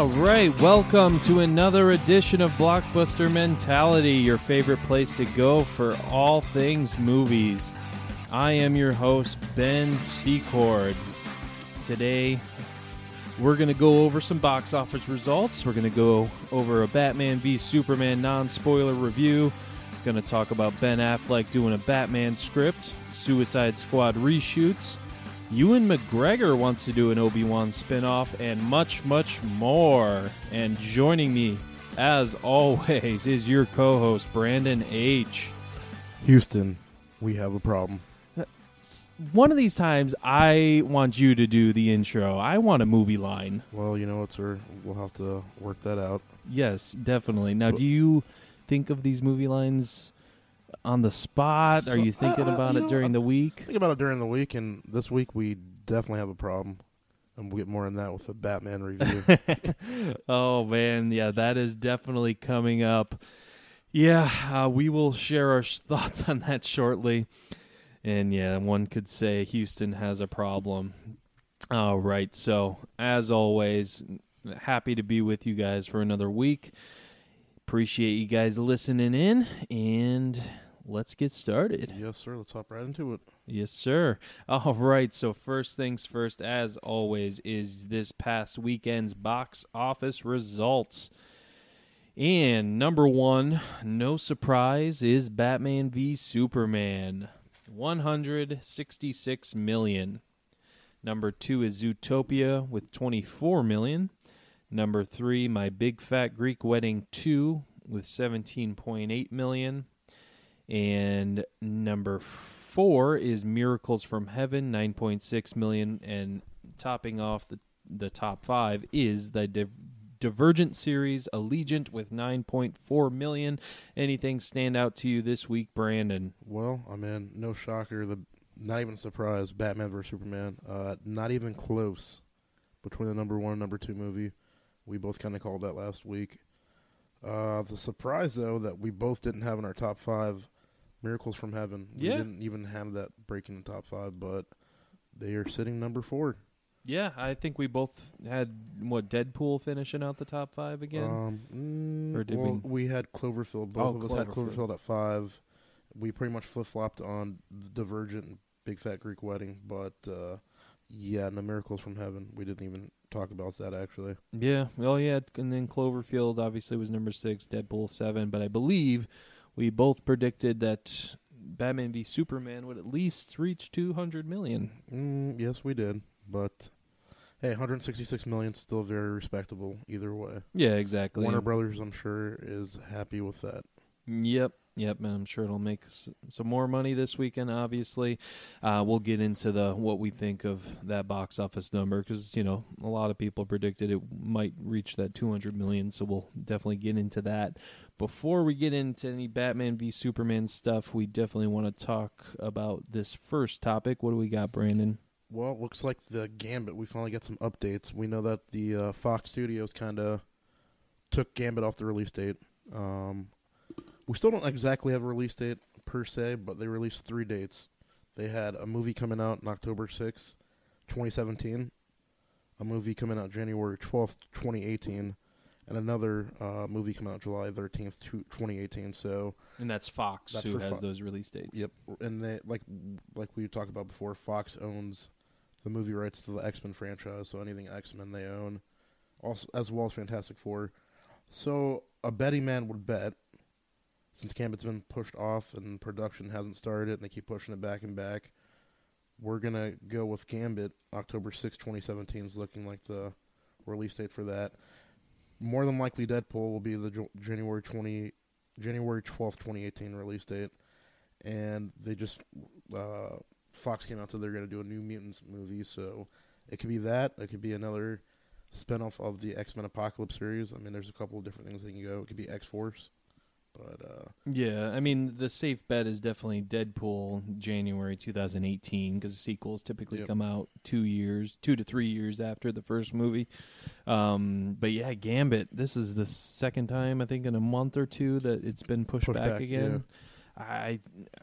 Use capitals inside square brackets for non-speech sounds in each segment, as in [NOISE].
All right, welcome to another edition of Blockbuster Mentality, your favorite place to go for all things movies. I am your host, Ben Secord. Today, we're going to go over some box office results. We're going to go over a Batman v Superman non spoiler review. Going to talk about Ben Affleck doing a Batman script, Suicide Squad reshoots. Ewan McGregor wants to do an Obi Wan spinoff, and much, much more. And joining me, as always, is your co host, Brandon H. Houston, we have a problem. One of these times, I want you to do the intro. I want a movie line. Well, you know what, sir? We'll have to work that out. Yes, definitely. Now, do you think of these movie lines on the spot? Are you thinking about you it know, during the week? Think about it during the week, and this week we definitely have a problem. And we'll get more on that with the Batman review. [LAUGHS] oh man, yeah, that is definitely coming up. Yeah, uh, we will share our [LAUGHS] thoughts on that shortly. And yeah, one could say Houston has a problem. All right, so as always, happy to be with you guys for another week. Appreciate you guys listening in, and let's get started. yes, sir. Let's hop right into it. Yes, sir. All right. So, first things first, as always, is this past weekend's box office results. And number one, no surprise, is Batman v Superman. 166 million. Number two is Zootopia with 24 million. Number three, My Big Fat Greek Wedding 2 with 17.8 million. And number four is Miracles from Heaven, 9.6 million. And topping off the, the top five is the Div- Divergent series, Allegiant, with 9.4 million. Anything stand out to you this week, Brandon? Well, I mean, no shocker. The not even a surprise. Batman vs Superman. Uh, not even close between the number one and number two movie. We both kind of called that last week. Uh, the surprise, though, that we both didn't have in our top five, Miracles from Heaven. We Yeah. didn't even have that breaking the top five, but they are sitting number four. Yeah, I think we both had what Deadpool finishing out the top five again. Um, mm, Or did well, we- we... had Cloverfield. Both Oh, of us had Cloverfield. Cloverfield at five. We pretty much flip flopped on Divergent and Big Fat Greek Wedding, but uh, yeah, and the Miracles from Heaven. We didn't even talk about that actually. Yeah, well, yeah, and then Cloverfield obviously was number six, Deadpool seven, but I believe we both predicted that Batman v Superman would at least reach two hundred million. Mm, yes, we did, but hey, 166 million still very respectable either way. Yeah, exactly. Warner Brothers, I'm sure, is happy with that. Yep, yep, and I'm sure it'll make some more money this weekend. Obviously, uh, we'll get into the what we think of that box office number because you know a lot of people predicted it might reach that 200 million. So we'll definitely get into that. Before we get into any Batman v Superman stuff, we definitely want to talk about this first topic. What do we got, Brandon? Well, it looks like the Gambit. We finally got some updates. We know that the uh, Fox Studios kind of took Gambit off the release date. Um, we still don't exactly have a release date per se, but they released three dates. They had a movie coming out on October sixth, 2017, a movie coming out January 12th, 2018, and another uh, movie coming out July 13th, 2018. So, And that's Fox That's who has Fo- those release dates. Yep, and they like like we talked about before. Fox owns the movie rights to the X Men franchise, so anything X Men they own, also as well as Fantastic Four. So a betting man would bet, since Gambit's been pushed off and production hasn't started, and they keep pushing it back and back. We're gonna go with Gambit. October sixth, 2017 is looking like the release date for that. More than likely, Deadpool will be the January 20, January 12th, 2018 release date and they just uh, Fox came out said they're going to do a New Mutants movie. So it could be that. It could be another spinoff of the X Men Apocalypse series. I mean, there's a couple of different things they can go. It could be X Force, but uh, Yeah, I mean the safe bet is definitely Deadpool January 2018 because sequels typically Yep. come out two years, two to three years after the first movie. Um, but yeah, Gambit. This is the second time I think in a month or two that it's been pushed, Pushed back, back, again. I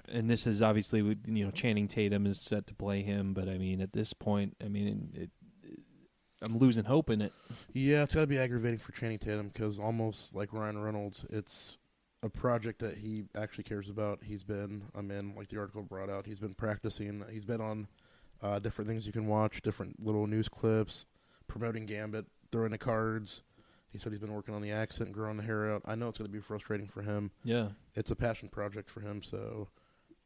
and this is obviously you know Channing Tatum is set to play him, but I mean at this point, I mean it, it, I'm losing hope in it. yeah, it's got to be aggravating for Channing Tatum because almost like Ryan Reynolds, it's a project that he actually cares about. He's been, I mean, like the article brought out, he's been practicing. He's been on uh, different things you can watch, different little news clips, promoting Gambit, throwing the cards. He said he's been working on the accent, growing the hair out. I know it's going to be frustrating for him. Yeah, It's a passion project for him, so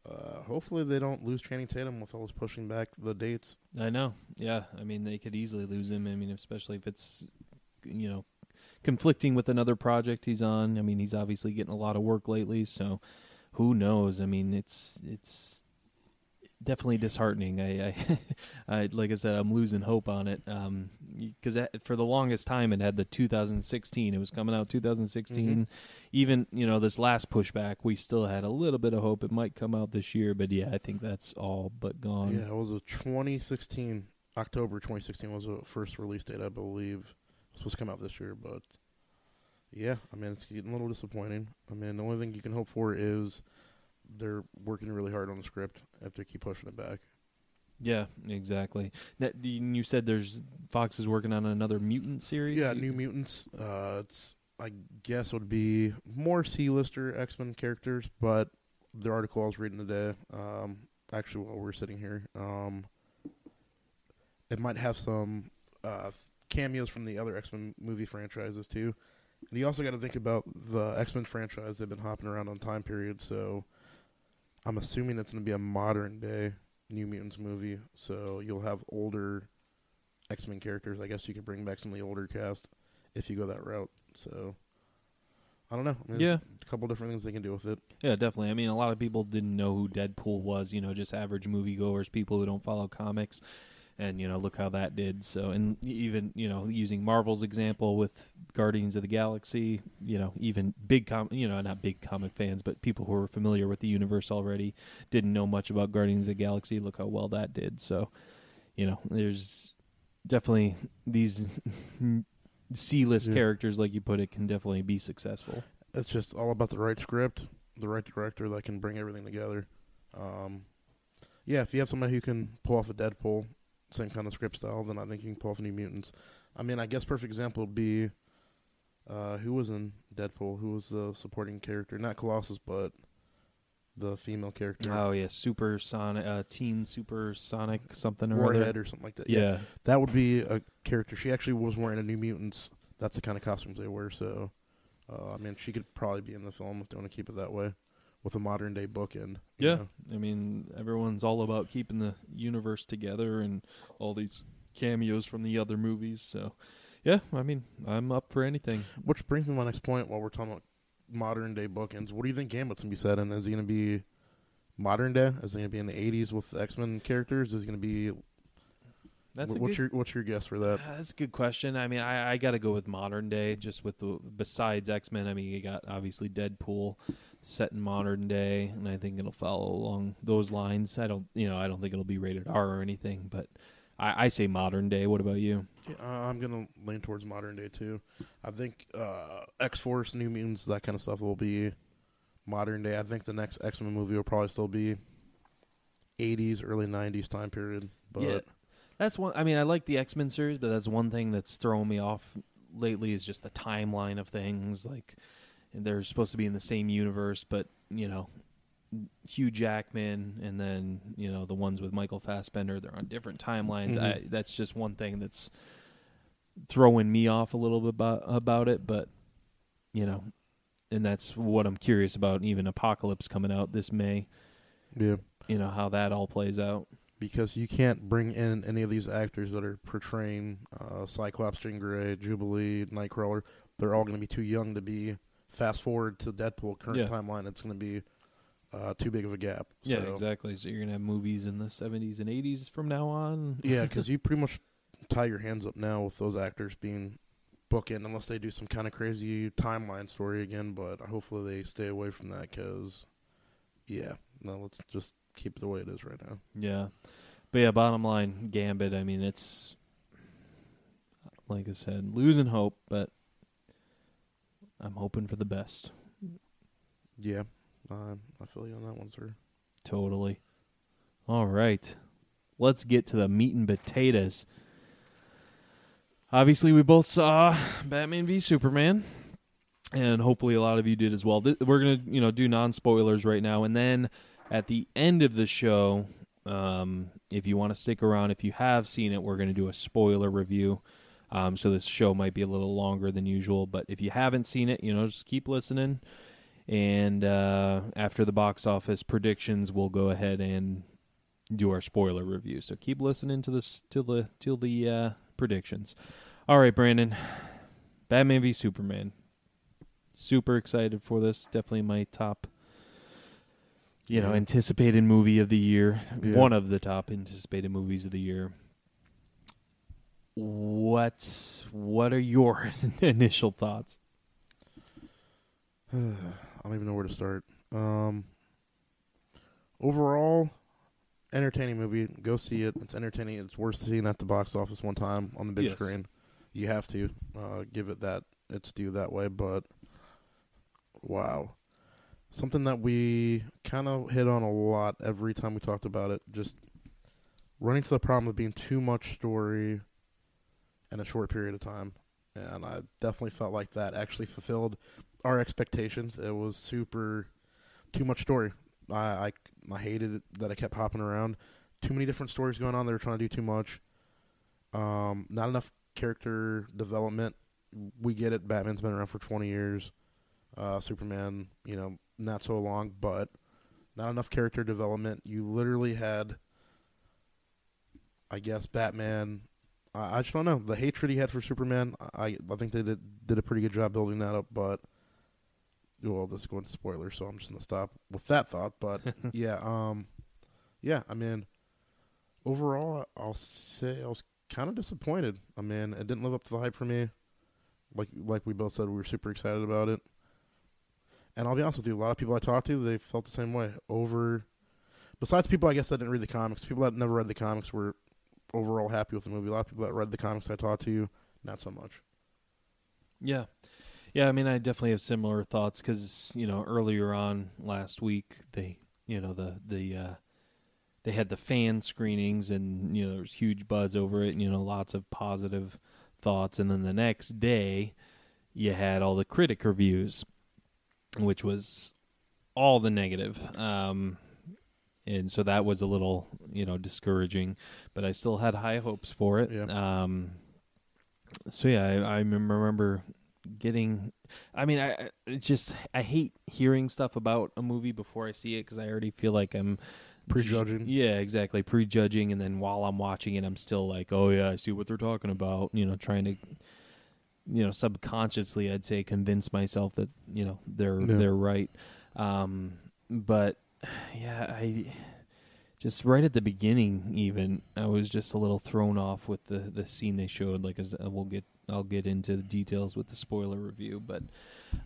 uh, hopefully they don't lose Channing Tatum with all this pushing back the dates. I know. Yeah, I mean they could easily lose him. I mean, especially if it's you know conflicting with another project he's on. I mean, he's obviously getting a lot of work lately, so who knows? I mean, it's it's definitely disheartening. I, I, [LAUGHS] I like I said, I'm losing hope on it um, because for the longest time it had the 2016. It was coming out 2016. Mm-hmm. Even you know this last pushback, we still had a little bit of hope it might come out this year. But yeah, I think that's all but gone. Yeah, it was a 2016 October 2016 was the first release date, I believe. Supposed to come out this year, but yeah, I mean it's getting a little disappointing. I mean the only thing you can hope for is they're working really hard on the script if they keep pushing it back. Yeah, exactly. You said there's Fox is working on another mutant series. Yeah, New Mutants. Uh, it's I guess would be more C-lister X-Men characters, but the article I was reading today, um, actually while we're sitting here, um, it might have some uh, cameos from the other X-Men movie franchises too. And you also got to think about the X-Men franchise. They've been hopping around on time periods, so I'm assuming it's going to be a modern day New Mutants movie. So you'll have older X Men characters. I guess you could bring back some of the older cast if you go that route. So I don't know. I mean, Yeah. a couple different things they can do with it. Yeah, definitely. I mean, a lot of people didn't know who Deadpool was. You know, just average moviegoers, people who don't follow comics, and you know, look how that did. So, and even you know, using Marvel's example with Guardians of the Galaxy, you know, even big com, you know, not big comic fans, but people who are familiar with the universe already didn't know much about Guardians of the Galaxy. Look how well that did. So, you know, there's definitely these [LAUGHS] C-list Yeah. characters, like you put it, can definitely be successful. It's just all about the right script, the right director that can bring everything together. Um, yeah, if you have somebody who can pull off a Deadpool, same kind of script style, then I think you can pull off New Mutants. I mean, I guess perfect example would be uh, who was in Deadpool? Who was the supporting character? Not Colossus, but the female character, Oh yeah, super sonic, uh, teen super sonic something or Warhead other. or something like that. Yeah, that would be a character. She actually was wearing a New Mutants. That's the kind of costumes they wear. So, uh, I mean, she could probably be in the film if they want to keep it that way, with a modern day bookend. yeah. know? I mean, everyone's all about keeping the universe together and all these cameos from the other movies. So, yeah, I mean, I'm up for anything. Which brings me to my next point. While we're talking about modern day bookends, what do you think Gambit's gonna be set in? Is he gonna be modern day? Is he gonna be in the '80s with X Men characters? Is he gonna be? That's what's good. your What's your guess for that? Uh, That's a good question. I mean, I, I got to go with modern day, just with the besides X Men. I mean, you got obviously Deadpool set in modern day, and I think it'll follow along those lines. I don't, you know, I don't think it'll be rated R or anything, but I, I say modern day. What about you? Uh, I'm gonna lean towards modern day too. I think uh, X Force, New Mutants, that kind of stuff will be modern day. I think the next X Men movie will probably still be 80s, early 90s time period. But Yeah. That's one. I mean, I like the X Men series, but that's one thing that's throwing me off lately is just the timeline of things. Like they're supposed to be in the same universe, but you know, Hugh Jackman and then you know the ones with Michael Fassbender, they're on different timelines. Mhm. I, that's just one thing that's throwing me off a little bit about, about it. But you know, and that's what I'm curious about. Even Apocalypse coming out this May. yeah, You know how that all plays out. Because you can't bring in any of these actors that are portraying uh, Cyclops, Jean Grey, Jubilee, Nightcrawler. They're all going to be too young to be. Fast forward to Deadpool current Yeah. timeline, it's going to be uh, too big of a gap. Yeah, exactly. So you're gonna have movies in the 70s and 80s from now on. Yeah, [LAUGHS] because you pretty much tie your hands up now with those actors being bookend unless they do some kind of crazy timeline story again. But hopefully they stay away from that because, yeah, no, let's just keep it the way it is right now. Yeah. But yeah, bottom line, Gambit, I mean, it's like I said, losing hope, but I'm hoping for the best. Yeah, uh, I feel you on that one, sir. Totally. All right. Let's get to the meat and potatoes. Obviously, we both saw Batman v Superman, and hopefully, a lot of you did as well. We're gonna, you know, do non spoilers right now, and then at the end of the show, um, if you want to stick around, if you have seen it, we're gonna do a spoiler review. Um, so this show might be a little longer than usual, but if you haven't seen it, you know, just keep listening. And uh, after the box office predictions, we'll go ahead and do our spoiler review. So keep listening to this till the till the uh, predictions. All right, Brandon. Batman v Superman. Super excited for this. Definitely my top you know, anticipated movie of the year. Yeah. One of the top anticipated movies of the year. What what are your [LAUGHS] initial thoughts? [SIGHS] I don't even know where to start. Um, overall, entertaining movie. Go see it. It's entertaining. It's worth seeing at the box office one time on the big Yes. screen. You have to uh, give it that its due that way. But wow, something that we kind of hit on a lot every time we talked about it. Just running to the problem of being too much story in a short period of time. And I definitely felt like that actually fulfilled our expectations. It was super too much story. I, I I hated it that I kept hopping around. Too many different stories going on. They were trying to do too much. Um, not enough character development. We get it. Batman's been around for twenty years. Uh, Superman, you know, not so long, but not enough character development. You literally had, I guess, Batman. I, I just don't know the hatred he had for Superman. I I think they did did a pretty good job building that up, but well, this is going to spoilers, so I'm just gonna stop with that thought. But [LAUGHS] yeah, um, yeah, I mean, overall, I'll say I was kind of disappointed. I mean, it didn't live up to the hype for me. Like like we both said, we were super excited about it. And I'll be honest with you, a lot of people I talked to, they felt the same way. Over, besides people I guess that didn't read the comics, people that never read the comics were overall happy with the movie. A lot of people that read the comics I talked to, not so much. Yeah. Yeah, I mean, I definitely have similar thoughts because you know earlier on last week they, you know, the the uh, they had the fan screenings and you know there was huge buzz over it and you know lots of positive thoughts and then the next day you had all the critic reviews, which was all the negative. Um, and so that was a little you know discouraging, but I still had high hopes for it. Yeah. Um, so yeah, I, I remember getting. I mean, I it's just I hate hearing stuff about a movie before I see it because I already feel like I'm Prejudging. Yeah, exactly, prejudging, and then while I'm watching it, I'm still like, oh yeah, I see what they're talking about. You know, trying to, you know, subconsciously, I'd say, convince myself that you know they're Yeah. they're right. Um, but yeah, I just right at the beginning, even I was just a little thrown off with the the scene they showed. Like, as we'll get, I'll get into the details with the spoiler review, but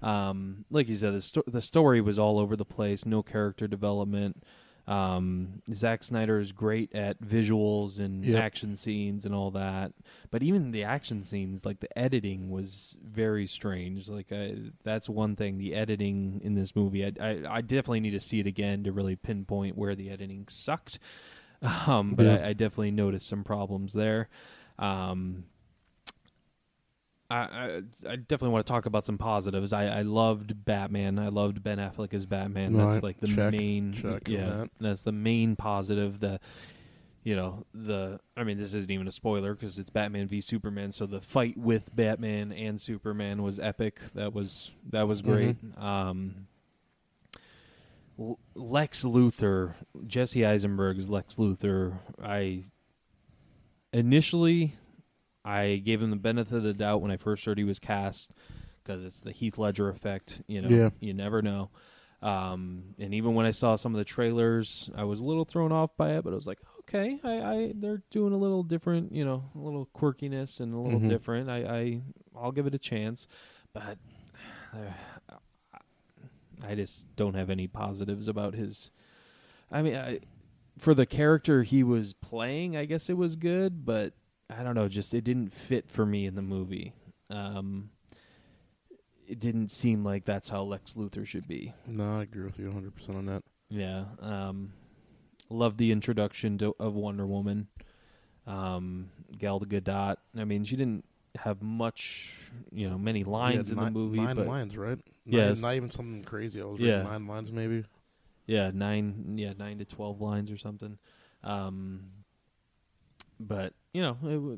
um, like you said, the sto- the story was all over the place. No character development. Um, Zack Snyder is great at visuals and Yep. action scenes and all that, but even the action scenes, like the editing, was very strange. Like I, that's one thing. The editing in this movie, I, I, I definitely need to see it again to really pinpoint where the editing sucked. [LAUGHS] Um, but Yeah. I, I definitely noticed some problems there. Um, I, I I definitely want to talk about some positives. I, I loved Batman. I loved Ben Affleck as Batman. That's like the check, main check on yeah. that. That's the main positive. The you know the I mean this isn't even a spoiler because it's Batman v Superman. So the fight with Batman and Superman was epic. That was that was great. Um, L- Lex Luthor, Jesse Eisenberg's Lex Luthor. I initially I gave him the benefit of the doubt when I first heard he was cast because it's the Heath Ledger effect. You know, Yeah. you never know. Um, and even when I saw some of the trailers, I was a little thrown off by it, but I was like, okay, I, I they're doing a little different, you know, a little quirkiness and a little Mhm. different. I, I I'll give it a chance, but uh, I just don't have any positives about his. I mean, I, for the character he was playing, I guess it was good, but I don't know, just it didn't fit for me in the movie. Um, it didn't seem like that's how Lex Luthor should be. No, I agree with you 100 percent on that. Yeah. Um, love the introduction to, of Wonder Woman. Um, Gal Gadot. I mean, she didn't have much, you know, many lines Yeah, in nine, the movie, Nine but lines, right? Yes. Not, even something crazy. I was Yeah. reading nine lines, maybe. yeah, nine, yeah, nine to twelve lines or something. Um, but you know, w-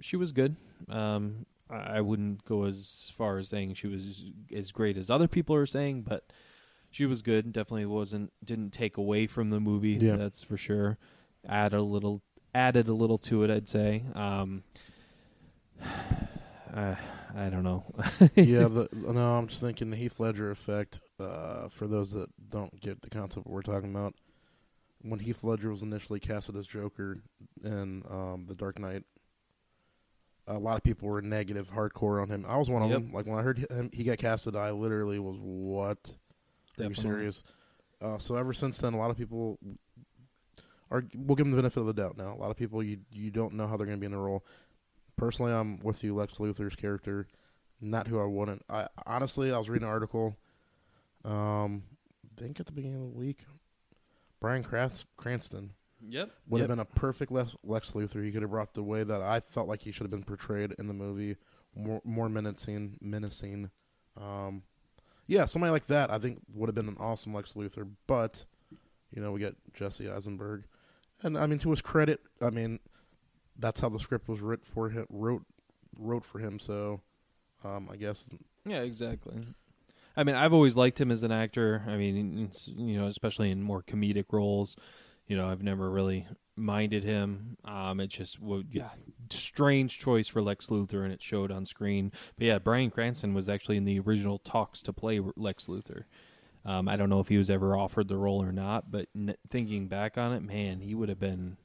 she was good. Um, I, I wouldn't go as far as saying she was as great as other people are saying, but she was good. Definitely wasn't didn't take away from the movie. Yeah. That's for sure. Add a little, added a little to it. I'd say. Um, I, [SIGHS] I don't know. [LAUGHS] yeah, the, no, I'm just thinking the Heath Ledger effect. Uh, for those that don't get the concept we're talking about, when Heath Ledger was initially casted as Joker in um, The Dark Knight, a lot of people were negative, hardcore on him. I was one of Yep. them. Like when I heard him, he got casted, I literally was, "What? Are you serious?" Uh, so ever since then, a lot of people are. We'll give them the benefit of the doubt. Now, a lot of people you you don't know how they're going to be in the role. Personally, I'm with you. Lex Luthor's character, not who I wanted. I honestly, I was reading an article. Um, I think at the beginning of the week, Bryan Crans- Cranston Yep. would have been a perfect Lex, Lex Luthor. He could have brought the way that I felt like he should have been portrayed in the movie, more more menacing, menacing. Um, yeah, somebody like that I think would have been an awesome Lex Luthor. But you know, we get Jesse Eisenberg, and I mean, to his credit, I mean, that's how the script was writ for him, wrote wrote for him. So, um, I guess Yeah, exactly. I mean, I've always liked him as an actor. I mean, you know, especially in more comedic roles. You know, I've never really minded him. Um, it just would, yeah, strange choice for Lex Luthor, and it showed on screen. But yeah, Bryan Cranston was actually in the original talks to play Lex Luthor. Um, I don't know if he was ever offered the role or not, but n- thinking back on it, man, he would have been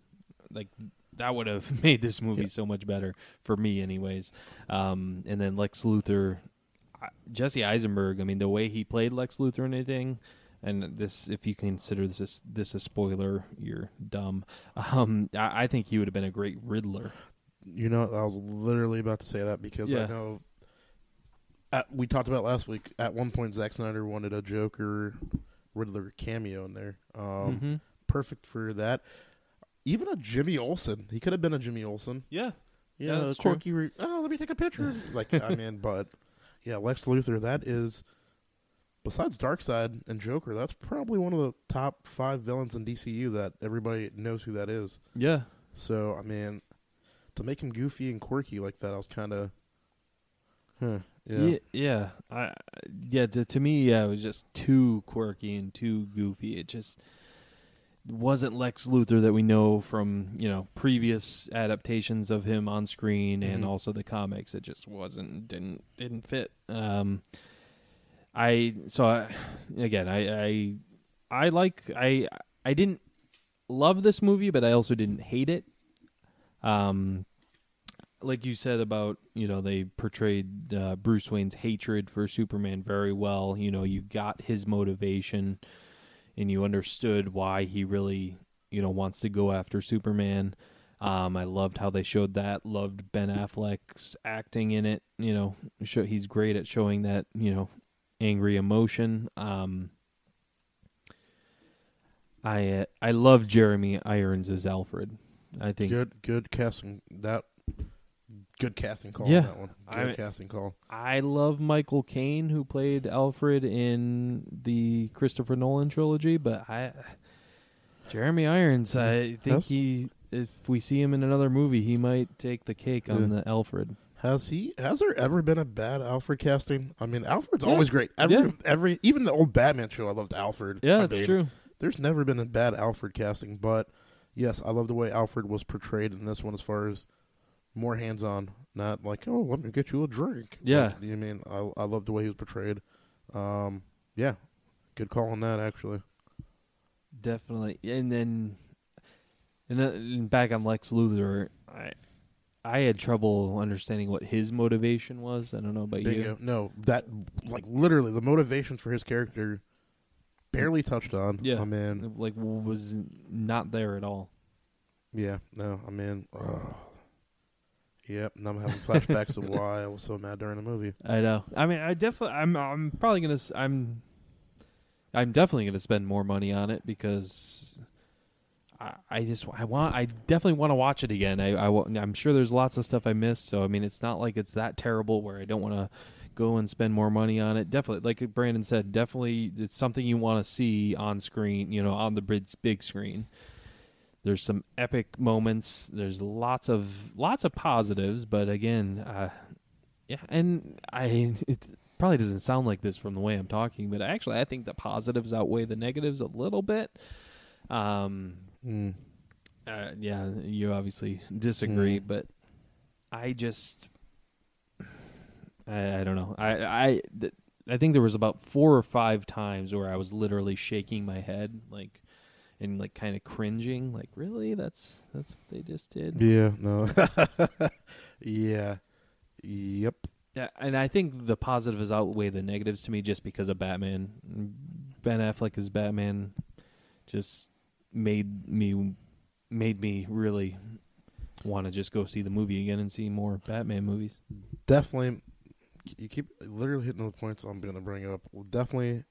like that would have [LAUGHS] made this movie Yeah. so much better for me, anyways. Um, and then Lex Luthor, Jesse Eisenberg. I mean, the way he played Lex Luthor and anything, and this, if you consider this this a spoiler, you're dumb. Um, I, I think he would have been a great Riddler. You know, I was literally about to say that because Yeah. I know. At, we talked about last week. At one point, Zack Snyder wanted a Joker, Riddler cameo in there. Um, Mhm. Perfect for that. Even a Jimmy Olsen. He could have been a Jimmy Olsen. Yeah, You Yeah, know, quirky. Re- oh, let me take a picture. like I mean, [LAUGHS] but yeah, Lex Luthor. That is. Besides Darkseid and Joker, that's probably one of the top five villains in DCU that everybody knows who that is. yeah. So I mean, to make him goofy and quirky like that, I was kind of, huh? Yeah. Yeah, yeah. I, yeah. To, to me, yeah, it was just too quirky and too goofy. It just wasn't Lex Luthor that we know from you know previous adaptations of him on screen and Mhm. also the comics. It just wasn't didn't didn't fit. Um, I so I, again I I I like I I didn't love this movie, but I also didn't hate it. Um, like you said about you know they portrayed uh, Bruce Wayne's hatred for Superman very well. You know you got his motivation, and you understood why he really you know wants to go after Superman. Um, I loved how they showed that. Loved Ben Affleck's acting in it. You know, he's great at showing that you know angry emotion. Um, I uh, I love Jeremy Irons as Alfred. I think Good, good casting. That good casting call. Yeah. on that one. Good I- casting call. I love Michael Caine, who played Alfred in the Christopher Nolan trilogy, but I Jeremy Irons, I think Yes. he if we see him in another movie, he might take the cake on Yeah. the Alfred. Has he? Has there ever been a bad Alfred casting? I mean, Alfred's Yeah. always great. Every, Yeah. every, even the old Batman show, I loved Alfred. Yeah, I that's mean, true. There's never been a bad Alfred casting, but yes, I love the way Alfred was portrayed in this one. As far as more hands-on, not like, oh, let me get you a drink. Yeah. Like, you mean I, I love the way he was portrayed. Um, yeah, Good call on that, actually. Definitely, and then and, then, and back on Lex Luthor, I I had trouble understanding what his motivation was. I don't know about Bingo. you. No, that like literally the motivations for his character barely touched on. Yeah. I mean, Like was not there at all. yeah, no, I mean, uh, yep. and I'm having flashbacks of why I was so mad during the movie. [LAUGHS] I know. I mean, I definitely. I'm. I'm probably gonna. I'm. I'm definitely gonna spend more money on it because I, I just. I want. I definitely want to watch it again. I. I I'm sure there's lots of stuff I missed. So I mean, it's not like it's that terrible where I don't want to go and spend more money on it. Definitely, like Brandon said, definitely it's something you want to see on screen. You know, on the big big screen. There's some epic moments. There's lots of lots of positives, but again, uh, yeah, and I [LAUGHS] it probably doesn't sound like this from the way I'm talking, but actually, I think the positives outweigh the negatives a little bit. Um, Mm. uh, yeah, you obviously disagree, Mm. but I just, [SIGHS] I, I don't know. I I th- I think there was about four or five times where I was literally shaking my head, like, and like kind of cringing, like, really? That's that's what they just did. Yeah, no, [LAUGHS] yeah, yep. Yeah, and I think the positives outweigh the negatives to me just because of Batman. Ben Affleck as Batman just made me made me really want to just go see the movie again and see more Batman movies. definitely you keep literally hitting the points I'm going to bring up. Well, definitely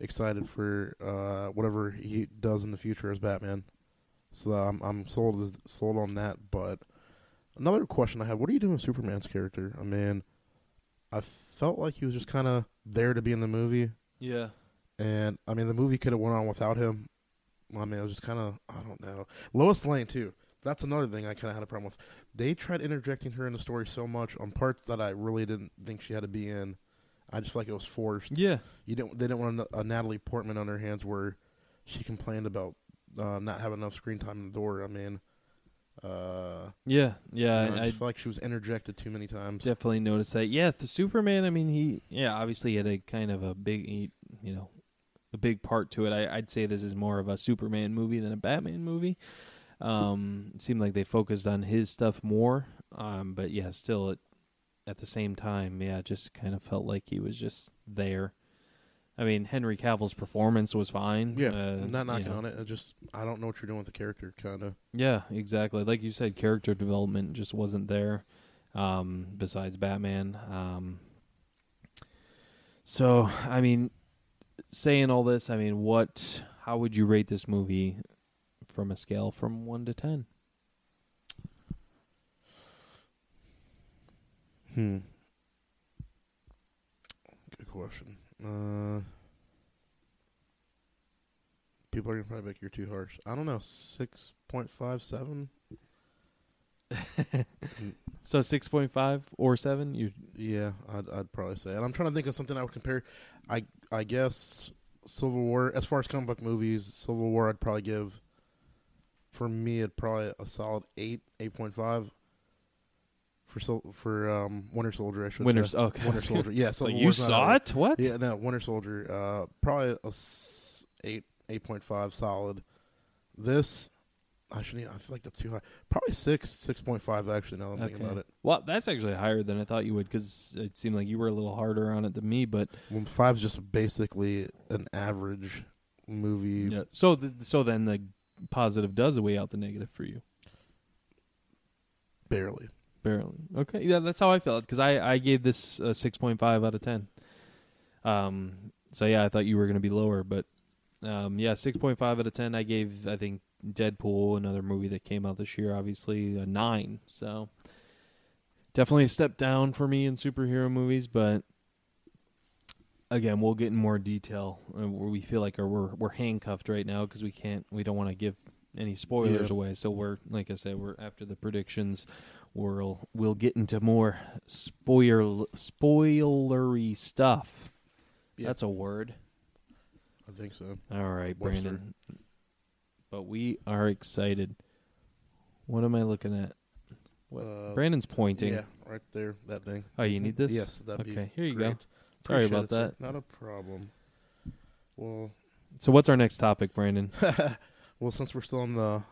excited for uh, whatever he does in the future as Batman. So I'm I'm sold as, sold on that. But another question I have: What are you doing with Superman's character? I mean, I felt like he was just kind of there to be in the movie, Yeah. and I mean the movie could have went on without him. I mean, it was just kind of I don't know. Lois Lane too. That's another thing I kind of had a problem with. They tried interjecting her in the story so much on parts that I really didn't think she had to be in. I just feel like it was forced. Yeah. You didn't. They didn't want a, a Natalie Portman on their hands where she complained about uh, not having enough screen time in the door. I mean, uh, Yeah. Yeah. you know, I, I, just feel like she was interjected too many times. definitely noticed that. Yeah, the Superman. I mean, he yeah obviously had a kind of a big he- you know a big part to it. I, I'd say this is more of a Superman movie than a Batman movie. Um, it seemed like they focused on his stuff more. Um, but yeah, still at at the same time, yeah, just kind of felt like he was just there. I mean, Henry Cavill's performance was fine. Yeah, uh, I'm not you knocking know. on it. It just I don't know what you're doing with the character. Kind of. Yeah, exactly. Like you said, character development just wasn't there. Um, besides Batman. Um, so, I mean, saying all this, I mean, what? How would you rate this movie from a scale from one to ten? Hmm. Good question. Uh, people are gonna probably think you're too harsh. I don't know. Six point five seven. [LAUGHS] So six point five or seven? You Yeah, I'd, I'd probably say. And I'm trying to think of something I would compare. I I guess Civil War, as far as comic book movies, Civil War, I'd probably give. For me, it'd probably a solid eight, eight point five. For so for um, Winter Soldier, I should Winter's say. okay. Winter Soldier. Yeah, [LAUGHS] So you War's saw it? What? Yeah, no, Winter Soldier. Uh, probably a s- eight, eight point five, solid. This, I should. I feel like that's too high. Probably six, six point five. Actually, now that I'm thinking about it. Well, that's actually higher than I thought you would because it seemed like you were a little harder on it than me. But Well, five's just basically an average movie. yeah. So, so then the positive does weigh out the negative for you. Barely. Barely. Okay. Yeah, that's how I felt because I I gave this a six point five out of ten. Um. So yeah, I thought you were going to be lower, but um. Yeah, six point five out of ten. I gave I think Deadpool, another movie that came out this year, obviously a nine. So definitely a step down for me in superhero movies, but again, we'll get in more detail uh, where we feel like we're we're handcuffed right now because we can't we don't want to give any spoilers Yeah. away. So we're like I said, we're after the predictions. We'll we'll get into more spoiler spoilery stuff. Yeah. That's a word. I think so. All right, Webster. Brandon. But we are excited. What am I looking at? Uh, Brandon's pointing. Yeah, right there. That thing. Oh, you need this? Yes, that'd be Okay, here you great. go. Sorry Appreciate about that. Not a problem. Well, So what's our next topic, Brandon? [LAUGHS] well, since we're still in the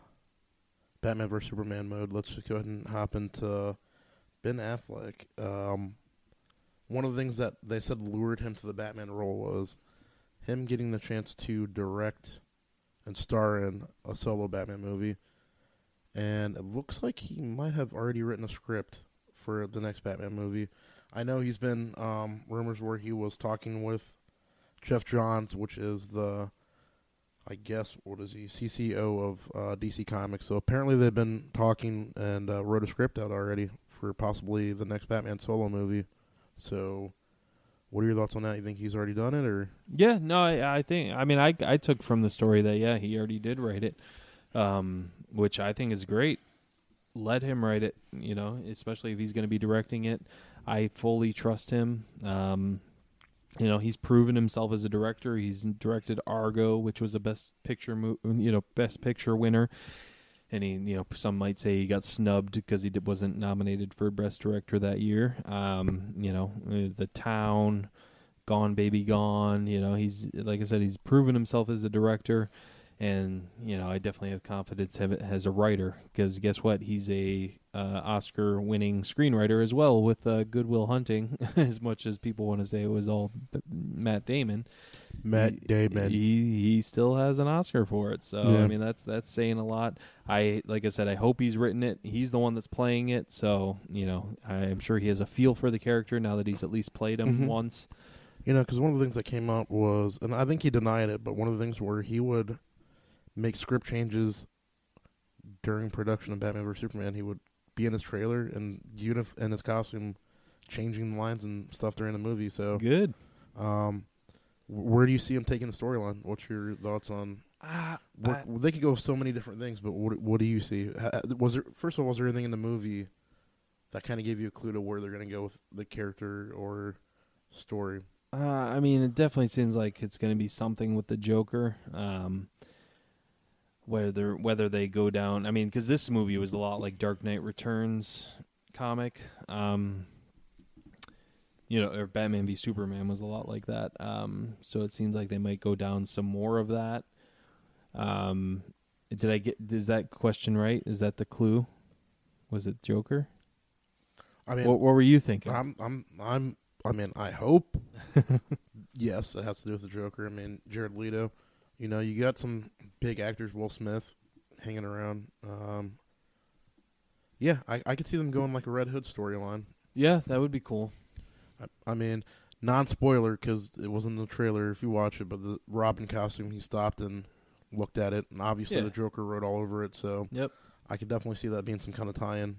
Batman vs Superman mode, let's just go ahead and hop into Ben Affleck. Um, one of the things that they said lured him to the Batman role was him getting the chance to direct and star in a solo Batman movie. And it looks like he might have already written a script for the next Batman movie. I know he's been um, rumors where he was talking with Geoff Johns, which is the, I guess, what is he, CCO of uh, DC Comics. So apparently they've been talking and uh, wrote a script out already for possibly the next Batman solo movie. So, what are your thoughts on that? You think he's already done it, or Yeah, no, I, I think. I mean, I I took from the story that yeah, he already did write it, um, which I think is great. Let him write it, you know, especially if he's going to be directing it. I fully trust him. Um, you know, he's proven himself as a director. He's directed Argo, which was a best picture, you know, best picture winner. And he, you know, some might say he got snubbed because he did, wasn't nominated for best director that year. Um, you know, uh, The Town, Gone Baby Gone. You know, he's like I said, he's proven himself as a director, and you know, I definitely have confidence have as a writer because guess what? He's a uh, Oscar-winning screenwriter as well with uh, Good Will Hunting. [LAUGHS] as much as people want to say it was all Matt Damon, Matt Damon? he he still has an Oscar for it. So Yeah. I mean, that's that's saying a lot. I like I said, I hope he's written it. He's the one that's playing it, so you know, I'm sure he has a feel for the character now that he's at least played him Mhm. once. You know, because one of the things that came up was, and I think he denied it, but one of the things where he would make script changes during production of Batman vs Superman, he would be in his trailer and unif- in his costume, changing the lines and stuff during the movie. So, Good. um, where do you see him taking the storyline? What's your thoughts on? Uh, What, they could go with so many different things, but what what do you see? Was there first of all was there anything in the movie that kind of gave you a clue to where they're going to go with the character or story? Uh, I mean, it definitely seems like it's going to be something with the Joker. Um, whether whether they go down, I mean, because this movie was a lot like Dark Knight Returns comic. Um, you know, or Batman v Superman was a lot like that. Um, so it seems like they might go down some more of that. Um, did I get? Is that question right? Is that the clue? Was it Joker? I mean, what, what were you thinking? I'm I'm I'm I mean, I hope [LAUGHS] yes, it has to do with the Joker. I mean, Jared Leto. You know, you got some big actors, Will Smith, hanging around. Um, yeah, I I could see them going like a Red Hood storyline. yeah, that would be cool. I, I mean, non spoiler because it wasn't in the trailer if you watch it, but the Robin costume, he stopped and looked at it, and obviously Yeah. the Joker wrote all over it. So Yep. I could definitely see that being some kind of tie-in.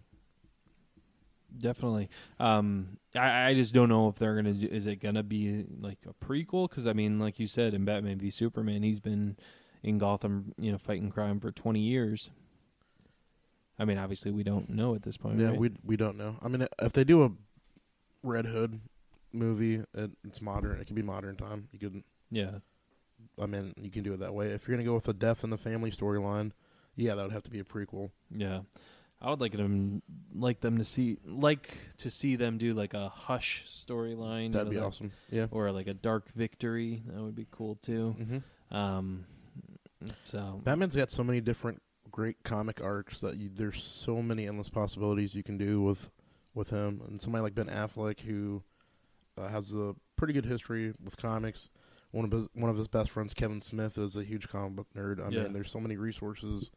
Definitely. Um, I, I just don't know if they're gonna. Do, is it gonna be like a prequel? Because I mean, like you said, in Batman v Superman, he's been in Gotham, you know, fighting crime for twenty years. I mean, obviously, we don't know at this point. Yeah, right? we we don't know. I mean, if they do a Red Hood movie, it, it's modern. It can be modern time. You can, yeah, I mean, you can do it that way. If you're gonna go with a death in the family storyline, yeah, that would have to be a prequel. yeah. I would like them, like them to see, like to see them do like a Hush storyline. That'd know, be that- awesome. Yeah. Or like a Dark Victory. That would be cool too. hmm Um, so Batman's got so many different great comic arcs that you, there's so many endless possibilities you can do with with him. And somebody like Ben Affleck who uh, has a pretty good history with comics. One of his, one of his best friends, Kevin Smith, is a huge comic book nerd. I Yeah. mean, there's so many resources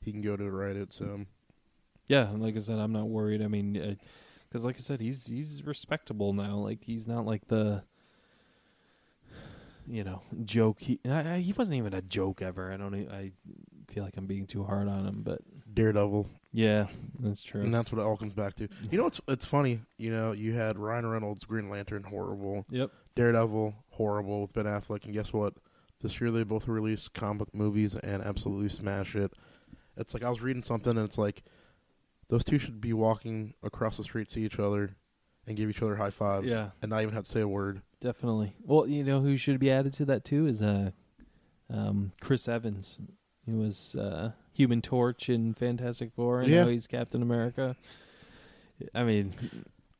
he can go to write it. So Yeah, and like I said, I'm not worried. I mean, uh, because like I said, he's he's respectable now. Like he's not like the, you know, joke. He I, I- he wasn't even a joke ever. I don't. I feel like I'm being too hard on him, but Daredevil, yeah, that's true. and that's what it all comes back to. You know, it's it's funny. You know, you had Ryan Reynolds, Green Lantern, horrible. Yep. Daredevil, horrible with Ben Affleck, and guess what? This year they both released comic movies and absolutely smash it. It's like I was reading something and it's like those two should be walking across the street, see each other, and give each other high fives, Yeah. and not even have to say a word. Definitely. Well, you know who should be added to that too is uh, um, Chris Evans. He was uh, Human Torch in Fantastic Four, and Yeah. now he's Captain America. I mean,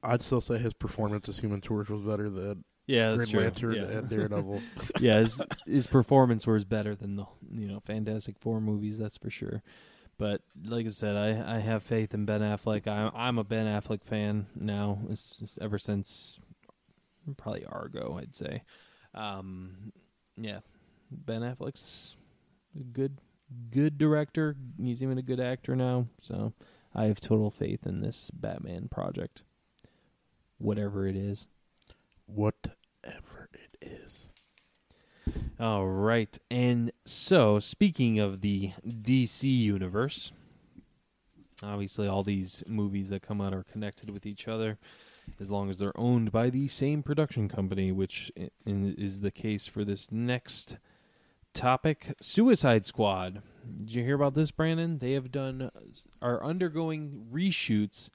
I'd still say his performance as Human Torch was better than Yeah, Green that's true. Lantern yeah. and Daredevil. [LAUGHS] [LAUGHS] yeah, his, his performance was better than the you know Fantastic Four movies, that's for sure. But like I said, I, I have faith in Ben Affleck. I'm I'm a Ben Affleck fan now. Ever since probably Argo, I'd say. Um, yeah, Ben Affleck's a good good director. He's even a good actor now. So I have total faith in this Batman project, whatever it is. Whatever it is. All right. And so, speaking of the DC universe, obviously all these movies that come out are connected with each other as long as they're owned by the same production company, which is the case for this next topic Suicide Squad. Did you hear about this, Brandon? They have done, are undergoing reshoots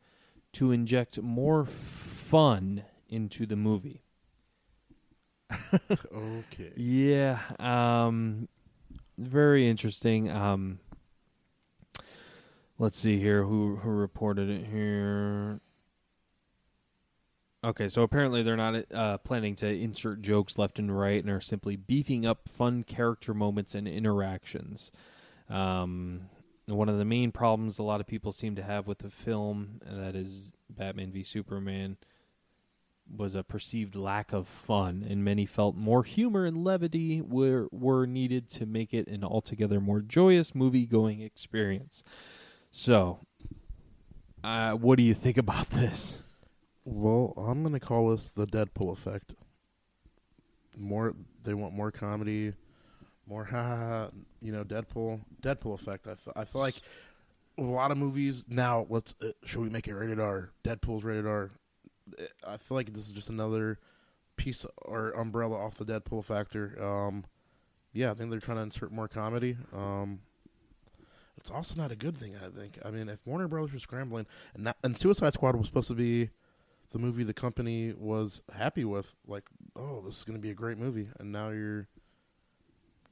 to inject more fun into the movie. Okay. [LAUGHS] Yeah, um, very interesting. Um, let's see here who who reported it here. Okay, so apparently they're not uh, planning to insert jokes left and right, and are simply beefing up fun character moments and interactions. Um, one of the main problems a lot of people seem to have with the film, and that is Batman v Superman, was a perceived lack of fun, and many felt more humor and levity were were needed to make it an altogether more joyous movie-going experience. So, uh, what do you think about this? Well, I'm gonna call this the Deadpool effect. More, they want more comedy, more ha You know, Deadpool, Deadpool effect. I feel like a lot of movies now. Let's uh, should we make it rated R? Deadpool's rated R. I feel like this is just another piece or umbrella off the Deadpool factor. Um, yeah, I think they're trying to insert more comedy. Um, it's also not a good thing. I think. I mean, if Warner Brothers was scrambling, and that, and Suicide Squad was supposed to be the movie the company was happy with, like, oh, this is going to be a great movie, and now you're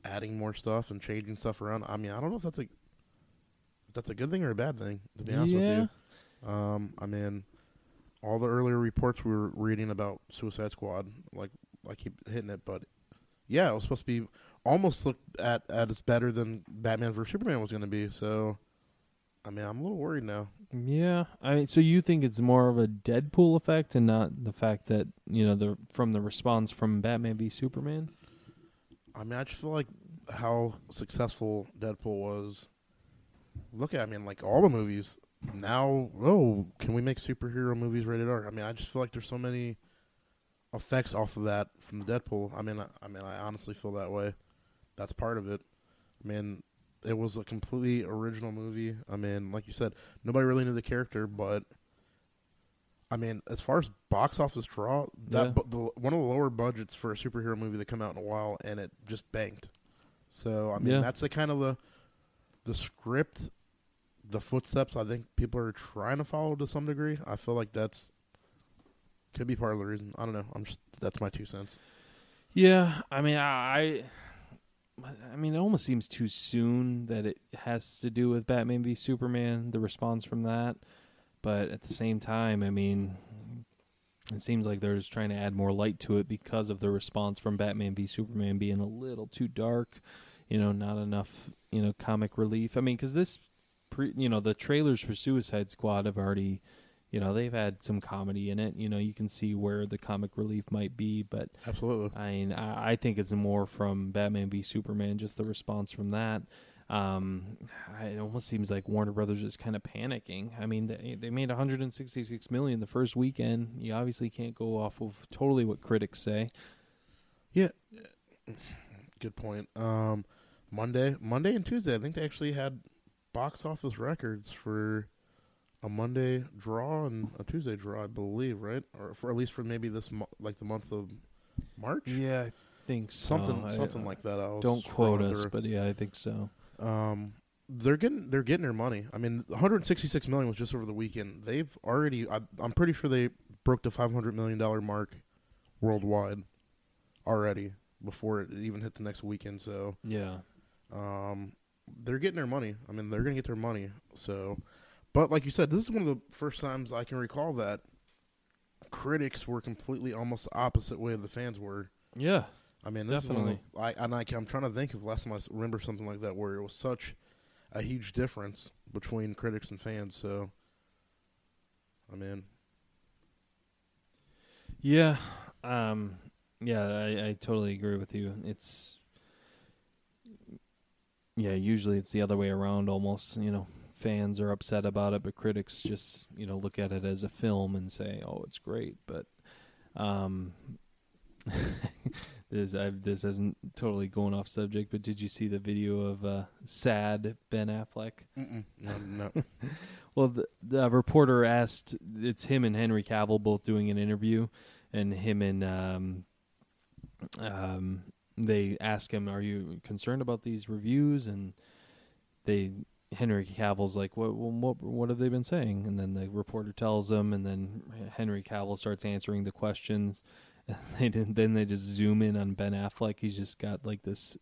adding more stuff and changing stuff around. I mean, I don't know if that's a if that's a good thing or a bad thing. To be honest with you, um, I mean, all the earlier reports we were reading about Suicide Squad, like, I keep hitting it, but yeah, it was supposed to be almost looked at as better than Batman vs Superman was going to be. So, I mean, I'm a little worried now. Yeah, I mean, so you think it's more of a Deadpool effect and not the fact that you know the from the response from Batman v Superman? I mean, I just feel like how successful Deadpool was. Look at, I mean, like all the movies now. Oh, can we make superhero movies rated R? I mean, I just feel like there's so many effects off of that from Deadpool. I mean, I, I mean, I honestly feel that way. That's part of it. I mean, it was a completely original movie. I mean, like you said, nobody really knew the character, but I mean, as far as box office draw, that Yeah. bu- the, one of the lower budgets for a superhero movie that come out in a while, and it just banked. So I mean, Yeah. that's the kind of the the script, the footsteps. I think people are trying to follow to some degree. I feel like that's could be part of the reason. I don't know. I'm just that's my two cents. Yeah, I mean, I, I mean, it almost seems too soon that it has to do with Batman v Superman, the response from that. But at the same time, I mean, it seems like they're just trying to add more light to it because of the response from Batman v Superman being a little too dark, you know, not enough, you know, comic relief. I mean, because this, pre, you know, the trailers for Suicide Squad have already. You know they've had some comedy in it. You know you can see where the comic relief might be, but Absolutely. I mean, I, I think it's more from Batman v Superman, just the response from that. Um, it almost seems like Warner Brothers is kind of panicking. I mean, they, they made 166 million the first weekend. You obviously can't go off of totally what critics say. Yeah, good point. Um, Monday, Monday and Tuesday, I think they actually had box office records for a Monday draw and a Tuesday draw, I believe, right? Or for at least for maybe this mo- like the month of March, Yeah, I think so. something I- something like that. I was Don't quote us, through. but yeah, I think so. Um, they're getting they're getting their money. I mean, 166 million was just over the weekend. They've already. I, I'm pretty sure they broke the 500 million dollar mark worldwide already before it even hit the next weekend. So Yeah, um, they're getting their money. I mean, they're gonna get their money. So, but like you said, this is one of the first times I can recall that critics were completely almost the opposite way the fans were. Yeah. I mean, this Definitely. is one I and I, I'm trying to think of last time I remember something like that where it was such a huge difference between critics and fans. So, I mean, Yeah. Um yeah, I, I totally agree with you. It's yeah, usually it's the other way around almost, you know. Fans are upset about it, but critics just, you know, look at it as a film and say, "Oh, it's great." But um [LAUGHS] this I, this isn't totally going off subject, but did you see the video of uh sad Ben Affleck? mm-mm, no, no. [LAUGHS] Well, the, the reporter asked, it's him and Henry Cavill both doing an interview, and him and um, um, they ask him, "Are you concerned about these reviews?" And they Henry Cavill's like, "What what what have they been saying?" And then the reporter tells him, and then Henry Cavill starts answering the questions. [LAUGHS] And they didn't, then they just zoom in on Ben Affleck. He's just got like this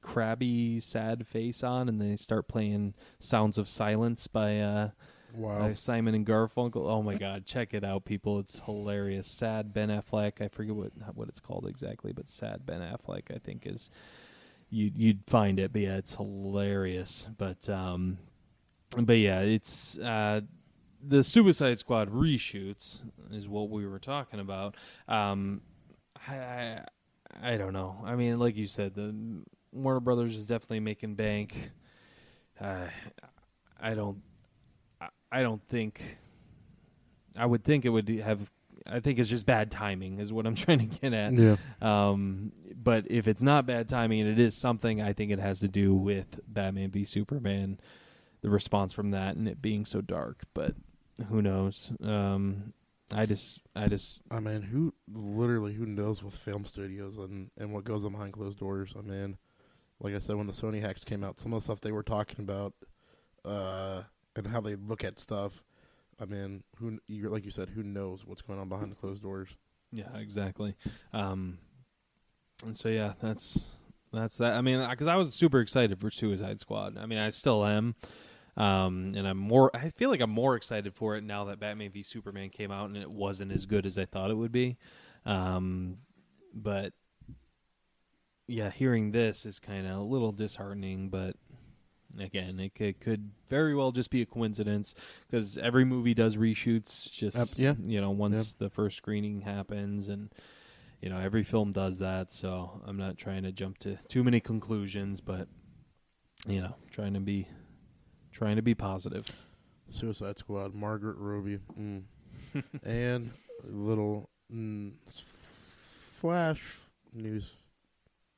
crabby, sad face on, and they start playing "Sounds of Silence" by uh, wow. Simon and Garfunkel. Oh my God, check it out, people! It's hilarious. Sad Ben Affleck. I forget what what it's called exactly, but sad Ben Affleck. I think is you you'd find it, but yeah, it's hilarious. But um, but yeah, it's uh. The Suicide Squad reshoots is what we were talking about. Um, I, I I don't know. I mean, like you said, the Warner Brothers is definitely making bank. Uh, I don't. I- don't think. I would think it would have. I think it's just bad timing, is what I'm [LAUGHS] trying to get at. yeah. Um, but if it's not bad timing and it is something, I think it has to do with Batman v Superman, the response from that, and it being so dark. But who knows? Um, I just, I just, I mean, who literally who knows with film studios and and what goes on behind closed doors? I mean, like I said, when the Sony hacks came out, some of the stuff they were talking about, uh, and how they look at stuff. I mean, who you like you said, who knows what's going on behind the closed doors? Yeah, exactly. Um, and so yeah, that's that's that. I mean, because I was super excited for Suicide Squad. I mean, I still am. Um, and I'm more. I feel like I'm more excited for it now that Batman v Superman came out and it wasn't as good as I thought it would be. Um, but yeah, hearing this is kind of a little disheartening. But again, it could, could very well just be a coincidence because every movie does reshoots. Just yeah. you know, once the first screening happens and you know every film does that so i'm not trying to jump to too many conclusions but you know trying to be trying to be positive Suicide Squad, Margot Robbie, mm. [LAUGHS] and little mm, flash news.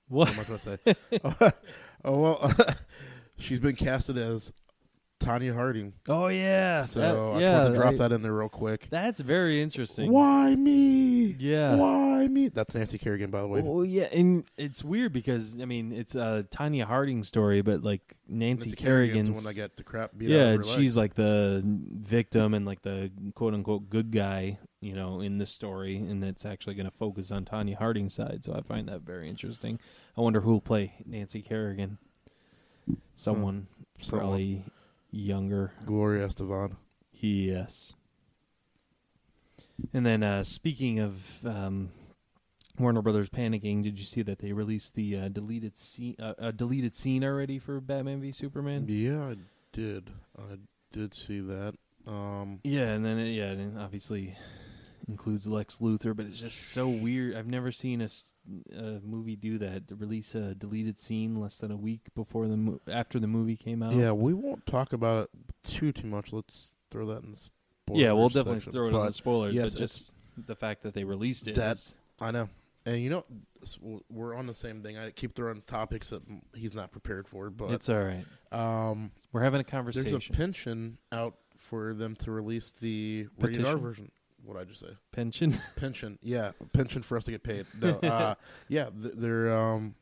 what What am I supposed to say? [LAUGHS] [LAUGHS] oh well, she's been casted as Tonya Harding. oh yeah So that- I yeah just want to drop I- that in there real quick. that's very interesting Why me? yeah Why me? That's Nancy Kerrigan, by the way. Oh yeah, and it's weird because I mean it's a Tonya Harding story, but like Nancy, Nancy Kerrigan's Kerrigan's the one that got the crap beat out yeah, of her and she's like the victim and like the quote unquote good guy, you know, in the story, and it's actually going to focus on Tonya Harding's side. So I find that very interesting. I wonder who will play Nancy Kerrigan. Someone someone. probably younger. Gloria Estefan. Yes. And then uh, speaking of um, Warner Brothers panicking, did you see that they released the uh, deleted scene, uh, a deleted scene already for Batman v Superman? Yeah, I did. I did see that. Um, Yeah, and then it, yeah, and obviously includes Lex Luthor, but it's just so weird. I've never seen a movie do that. To release a deleted scene less than a week before the mo- after the movie came out. yeah, we won't talk about it too too much. Let's throw that in the spoilers yeah, we'll definitely section. throw it on the spoilers. yes, but just the fact that they released it. That- is- I know, and you know, we're on the same thing. I keep throwing topics that he's not prepared for, but it's all right. um, We're having a conversation. there's a pension out for them to release the rated R version. What I just say? pension. [LAUGHS] Pension, yeah, pension for us to get paid. No, [LAUGHS] uh, yeah, th- they're um,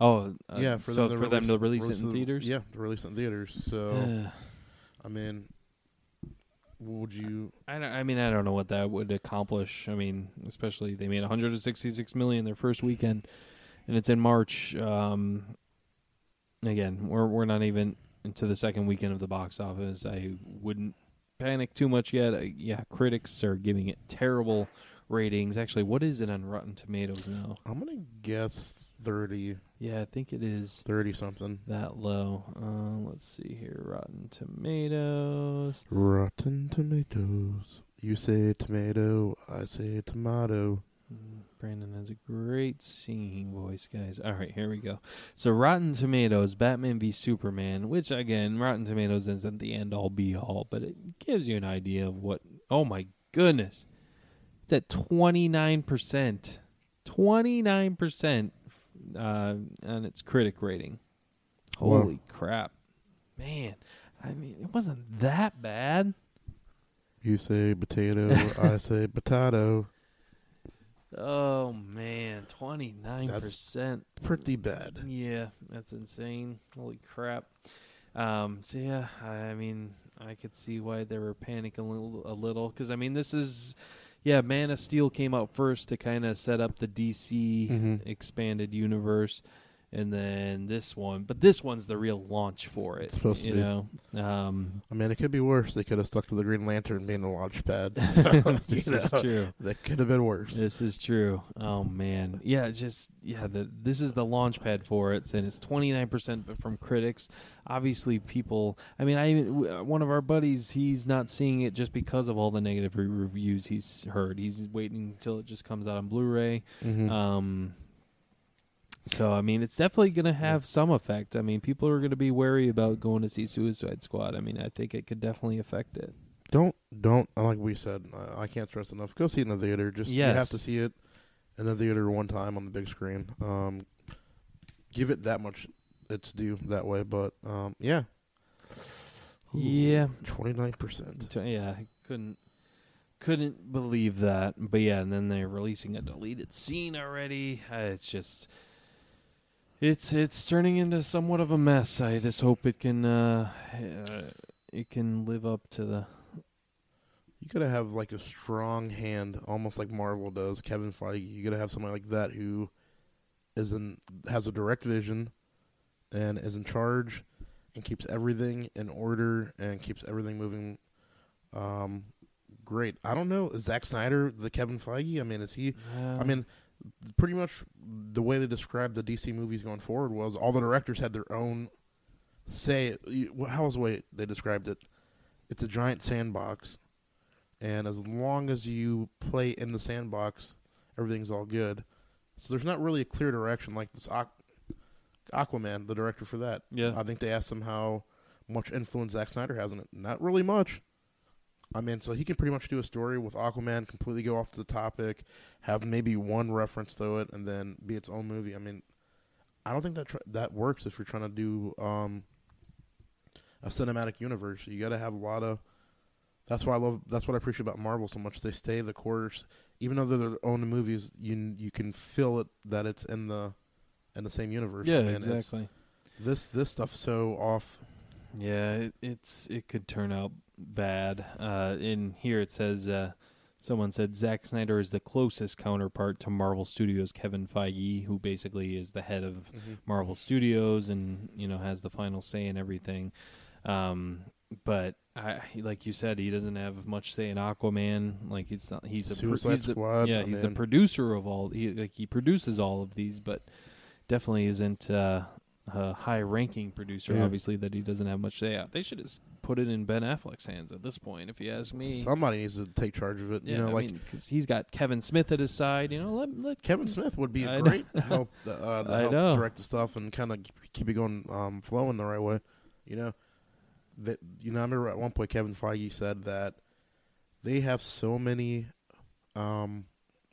Oh, uh, yeah, for so them to for them to release it in the- theaters. Yeah, to release it in theaters. So [SIGHS] I mean, would you? I don't, I mean, I don't know what that would accomplish. I mean, especially they made 166 million their first weekend, and it's in March. Um, again, we're we're not even into the second weekend of the box office. I wouldn't panic too much yet. Uh, yeah, critics are giving it terrible ratings. Actually, what is it on Rotten Tomatoes now? I'm gonna guess 30, Yeah, I think it is 30 something. that low. Uh, let's see here. Rotten Tomatoes. Rotten Tomatoes. You say tomato, I say tomato. Mm, Brandon has a great singing voice, guys. All right, here we go. So, Rotten Tomatoes, Batman v Superman, which again, Rotten Tomatoes isn't the end all be all, but it gives you an idea of what. Oh my goodness. It's at 29%. 29% uh, on its critic rating. Wow. Holy crap. Man, I mean, it wasn't that bad. You say potato, I say potato. [LAUGHS] Oh man, twenty nine percent. Pretty bad. Yeah, that's insane. Holy crap. Um, so yeah, I mean, I could see why they were panicking a little, a little, because I mean, this is, yeah, Man of Steel came out first to kind of set up the DC Mhm. expanded universe, and then this one, but this one's the real launch for it. It's supposed to you be. know. Um, I mean, it could be worse. They could have stuck to the Green Lantern being the launch pad. [LAUGHS] [LAUGHS] this You is know, true. That could have been worse. This is true. Oh man, yeah, it's just yeah. The this is the launch pad for it, and it's twenty nine percent from critics. Obviously, people. I mean, I even uh, one of our buddies. He's not seeing it just because of all the negative re- reviews he's heard. He's waiting until it just comes out on Blu-ray. Mhm. Um. So I mean, it's definitely going to have some effect. I mean, people are going to be wary about going to see Suicide Squad. I mean, I think it could definitely affect it. don't don't like we said. I, can't stress enough. Go see it in the theater. Just you have to see it in the theater one time on the big screen. Um, give it that much its due that way. But um, yeah, Yeah. twenty nine percent. Yeah, I couldn't couldn't believe that. But yeah, and then they're releasing a deleted scene already. Uh, it's just it's it's turning into somewhat of a mess. I just hope it can uh, uh it can live up to the You gotta have like a strong hand, almost like Marvel does. Kevin Feige. You gotta have somebody like that who is in has a direct vision and is in charge and keeps everything in order and keeps everything moving. Um, great. I don't know. Is Zack Snyder the Kevin Feige? I mean, is he? uh, I mean, pretty much the way they described the DC movies going forward was all the directors had their own say. How was the way they described it? It's a giant sandbox, and as long as you play in the sandbox, everything's all good. So there's not really a clear direction. Like this Aqu- Aquaman, the director for that. Yeah. I think they asked him how much influence Zack Snyder has on it. Not really much. I mean, so he can pretty much do a story with Aquaman, completely go off the topic, have maybe one reference to it, and then be its own movie. I mean, I don't think that tr- that works if you're trying to do um, a cinematic universe. You got to have a lot of. That's why I love. That's what I appreciate about Marvel so much. They stay the course, even though they're their own movies. You you can feel it that it's in the in the same universe. yeah, Man, exactly. This this stuff's so off. Yeah, it, it's it could turn out bad. Uh, in here it says uh, someone said Zack Snyder is the closest counterpart to Marvel Studios' Kevin Feige, who basically is the head of Marvel Studios and you know has the final say in everything. Um, but I, like you said, he doesn't have much say in Aquaman. Like it's not. He's a Suicide he's the- Squad, yeah, I he's the producer of all. He like he produces all of these, but definitely isn't uh, a high-ranking producer. Yeah. Obviously, that he doesn't have much say. They should have put it in Ben Affleck's hands at this point, if you ask me. Somebody needs to take charge of it. yeah, you know, I like mean, 'cause he's got Kevin Smith at his side. You know, let let Kevin Smith would be I a know. great [LAUGHS] help, uh, to I help know. direct the stuff and kind of keep it going, um, flowing the right way. You know, that you know, I remember at one point Kevin Feige said that they have so many, um,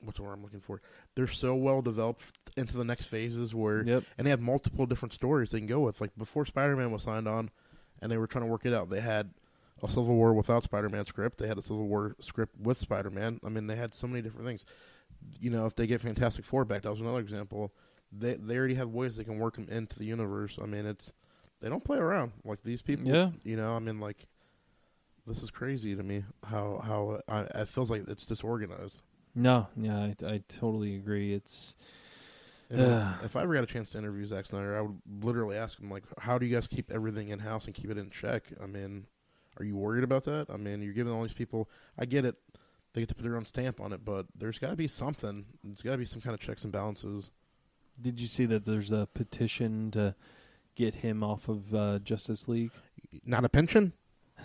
what's the word I'm looking for? They're so well developed into the next phases where, Yep. and they have multiple different stories they can go with. Like before Spider Man was signed on, and they were trying to work it out. They had a Civil War without Spider Man script. They had a Civil War script with Spider Man. I mean, they had so many different things. You know, if they get Fantastic Four back, that was another example. They they already have ways they can work them into the universe. I mean, it's they don't play around like these people. Yeah. You know, I mean, like this is crazy to me. How how I, it feels like it's disorganized. No, yeah, I, I totally agree. It's If I ever got a chance to interview Zack Snyder, I would literally ask him like, "How do you guys keep everything in house and keep it in check?" I mean, Are you worried about that? I mean, you're giving all these people. I get it; they get to put their own stamp on it, but there's got to be something. There's got to be some kind of checks and balances. Did you see that there's a petition to get him off of uh, Justice League? Not a pension.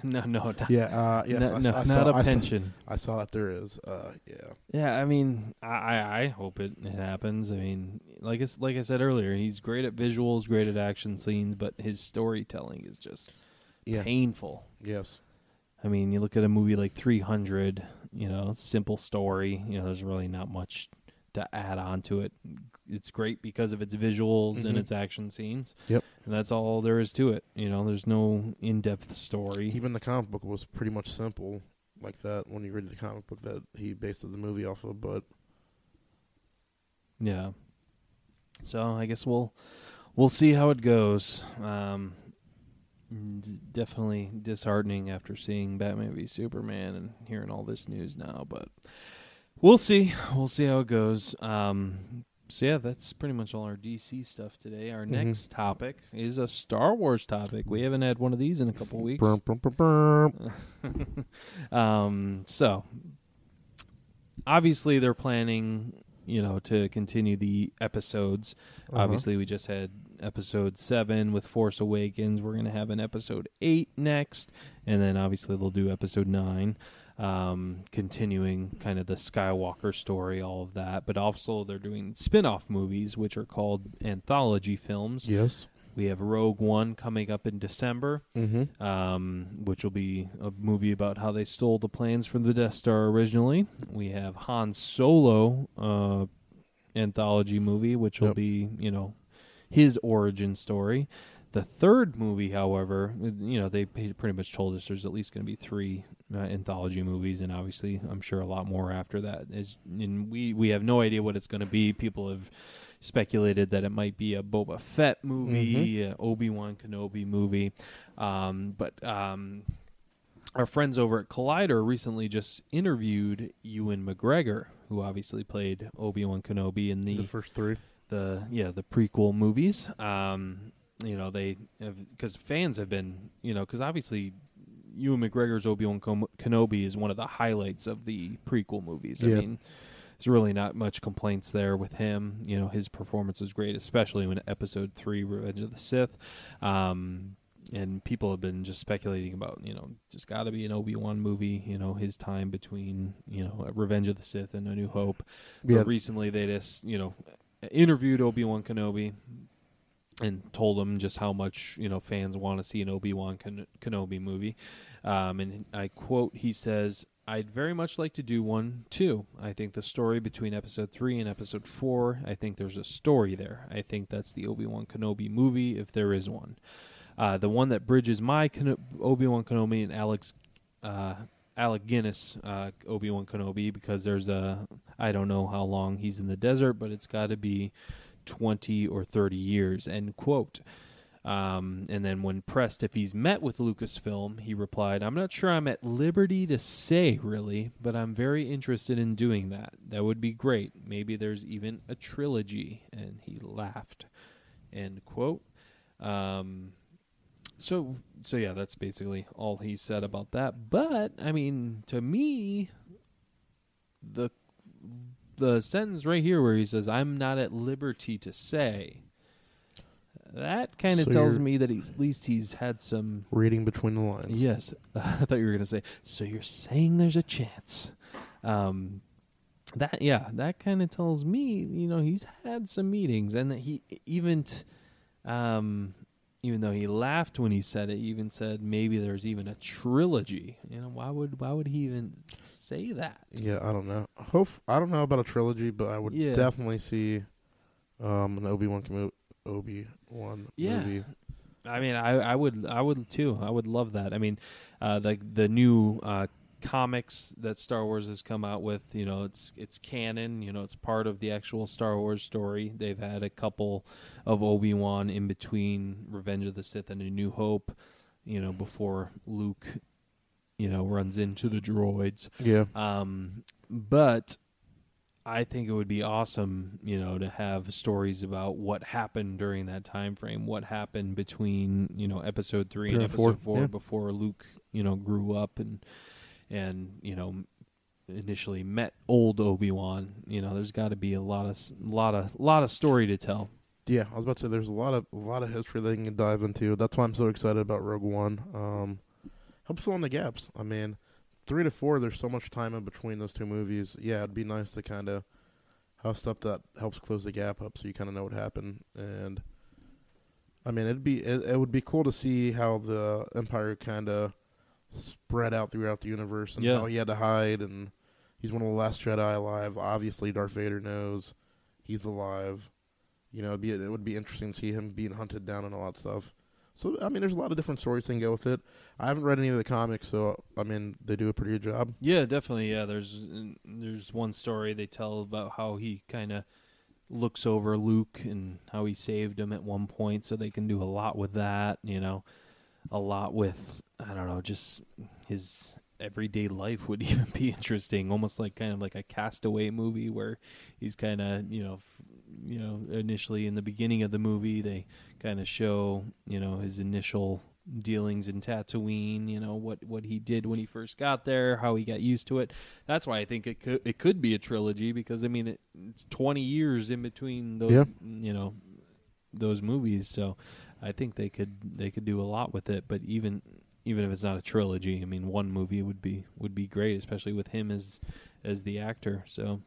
[LAUGHS] no, no, not, Yeah, uh, yes, no, I, no, I not saw, a I saw- pension. I saw that there is. Uh, yeah, Yeah, I mean, I, I I hope it, it happens. I mean, like it's like I said earlier, he's great at visuals, great at action scenes, but his storytelling is just yeah, painful. yes, I mean, you look at a movie like 300, you know, simple story. You know, there's really not much to add on to it. It's great because of its visuals and Mhm. its action scenes. Yep. And that's all there is to it. You know, there's no in-depth story. even the comic book was pretty much simple like that when you read the comic book that he based the movie off of. But Yeah. So I guess we'll we'll see how it goes. Um, d- definitely disheartening after seeing Batman v Superman and hearing all this news now, but we'll see. We'll see how it goes. Um, so yeah, that's pretty much all our DC stuff today. Our Mhm. next topic is a Star Wars topic. We haven't had one of these in a couple weeks. Burp, burp, burp, burp. um, so obviously they're planning, you know, to continue the episodes. Uh-huh. Obviously, we just had episode seven with Force Awakens. We're gonna have an episode eight next, and then obviously they'll do episode nine, um, continuing kind of the Skywalker story, all of that. But also they're doing spin-off movies, which are called anthology films. yes. We have Rogue One coming up in December Mm-hmm. um, which will be a movie about how they stole the plans from the Death Star originally. We have Han Solo uh, anthology movie, which will Yep. be you know his origin story. The third movie, however, you know they pretty much told us there's at least going to be three uh, anthology movies, and obviously I'm sure a lot more after that. As and we we have no idea what it's going to be. People have speculated that it might be a Boba Fett movie, uh, Obi Wan Kenobi movie, um, but um, our friends over at Collider recently just interviewed Ewan McGregor, who obviously played Obi Wan Kenobi in The the first three. the yeah the prequel movies. Um, you know they because fans have been you know because obviously. Ewan McGregor's Obi Wan Kenobi is one of the highlights of the prequel movies. I Yeah. mean, there's really not much complaints there with him. You know, his performance was great, especially when Episode Three, Revenge of the Sith. Um, and people have been just speculating about, you know, just got to be an Obi Wan movie. You know, his time between, you know, Revenge of the Sith and A New Hope. Yeah. But recently, they just, you know, interviewed Obi Wan Kenobi and told him just how much you know fans want to see an Obi Wan Ken- Kenobi movie. Um, and I quote, he says, "I'd very much like to do one too. I think the story between Episode three and Episode four. I think there's a story there. I think that's the Obi Wan Kenobi movie if there is one. Uh, the one that bridges my Ken- Obi Wan Kenobi and Alex." Uh, Alec Guinness, uh, Obi Wan Kenobi, because there's a I don't know how long he's in the desert, but it's got to be 20 or 30 years, end quote. Um, and then when pressed if he's met with Lucasfilm, he replied, I'm not sure I'm at liberty to say, really, but I'm very interested in doing that. That would be great. Maybe there's even a trilogy. And he laughed, end quote. Um, so, so yeah, that's basically all he said about that. But, I mean, to me, the the sentence right here where he says, "I'm not at liberty to say," that kind of So tells me that he's, at least he's had some. Reading between the lines. Yes, [LAUGHS] I thought you were going to say. So you're saying there's a chance. Um, that yeah, that kind of tells me, you know, he's had some meetings, and that he even, t- um, even though he laughed when he said it, he even said maybe there's even a trilogy. You know, why would why would he even say that? Yeah, I don't know. Hope I don't know about a trilogy, but I would Yeah. definitely see um, an Obi Wan Obi Wan Yeah. movie. I mean, I, I would, I would too. I would love that. I mean, uh, the the new uh, comics that Star Wars has come out with, you know, it's it's canon. You know, it's part of the actual Star Wars story. They've had a couple of Obi Wan in between Revenge of the Sith and A New Hope. You know, before Luke, you know, runs into the droids. Yeah, Um, but I think it would be awesome, you know, to have stories about what happened during that time frame, what happened between, you know, episode three and Three and four, episode four yeah. before Luke you know grew up and and you know initially met old Obi Wan. You know, there's got to be a lot of lot of lot of story to tell. Yeah, I was about to say there's a lot of a lot of history they can dive into. That's why I'm so excited about Rogue One. Um, helps fill in the gaps. I mean, three to four, there's so much time in between those two movies. Yeah, it'd be nice to kind of have stuff that helps close the gap up, so you kind of know what happened. And I mean, it'd be it, it would be cool to see how the Empire kind of spread out throughout the universe and Yeah. how he had to hide. And he's one of the last Jedi alive. Obviously, Darth Vader knows he's alive. You know, it'd be, it would be interesting to see him being hunted down and all that stuff. So, I mean, there's a lot of different stories that can go with it. I haven't read any of the comics, so I mean, they do a pretty good job. Yeah, definitely. Yeah, there's there's one story they tell about how he kind of looks over Luke and how he saved him at one point, so they can do a lot with that. You know, a lot with I don't know, just his everyday life would [LAUGHS] even be interesting, almost like kind of like a castaway movie where he's kind of you know, f- you know, initially in the beginning of the movie they kind of show you know his initial dealings in Tatooine, you know what what he did when he first got there, how he got used to it. That's why I think it could it could be a trilogy because I mean it, it's 20 years in between those Yeah. you know those movies, so I think they could they could do a lot with it, but even even if it's not a trilogy, I mean one movie would be would be great, especially with him as as the actor. So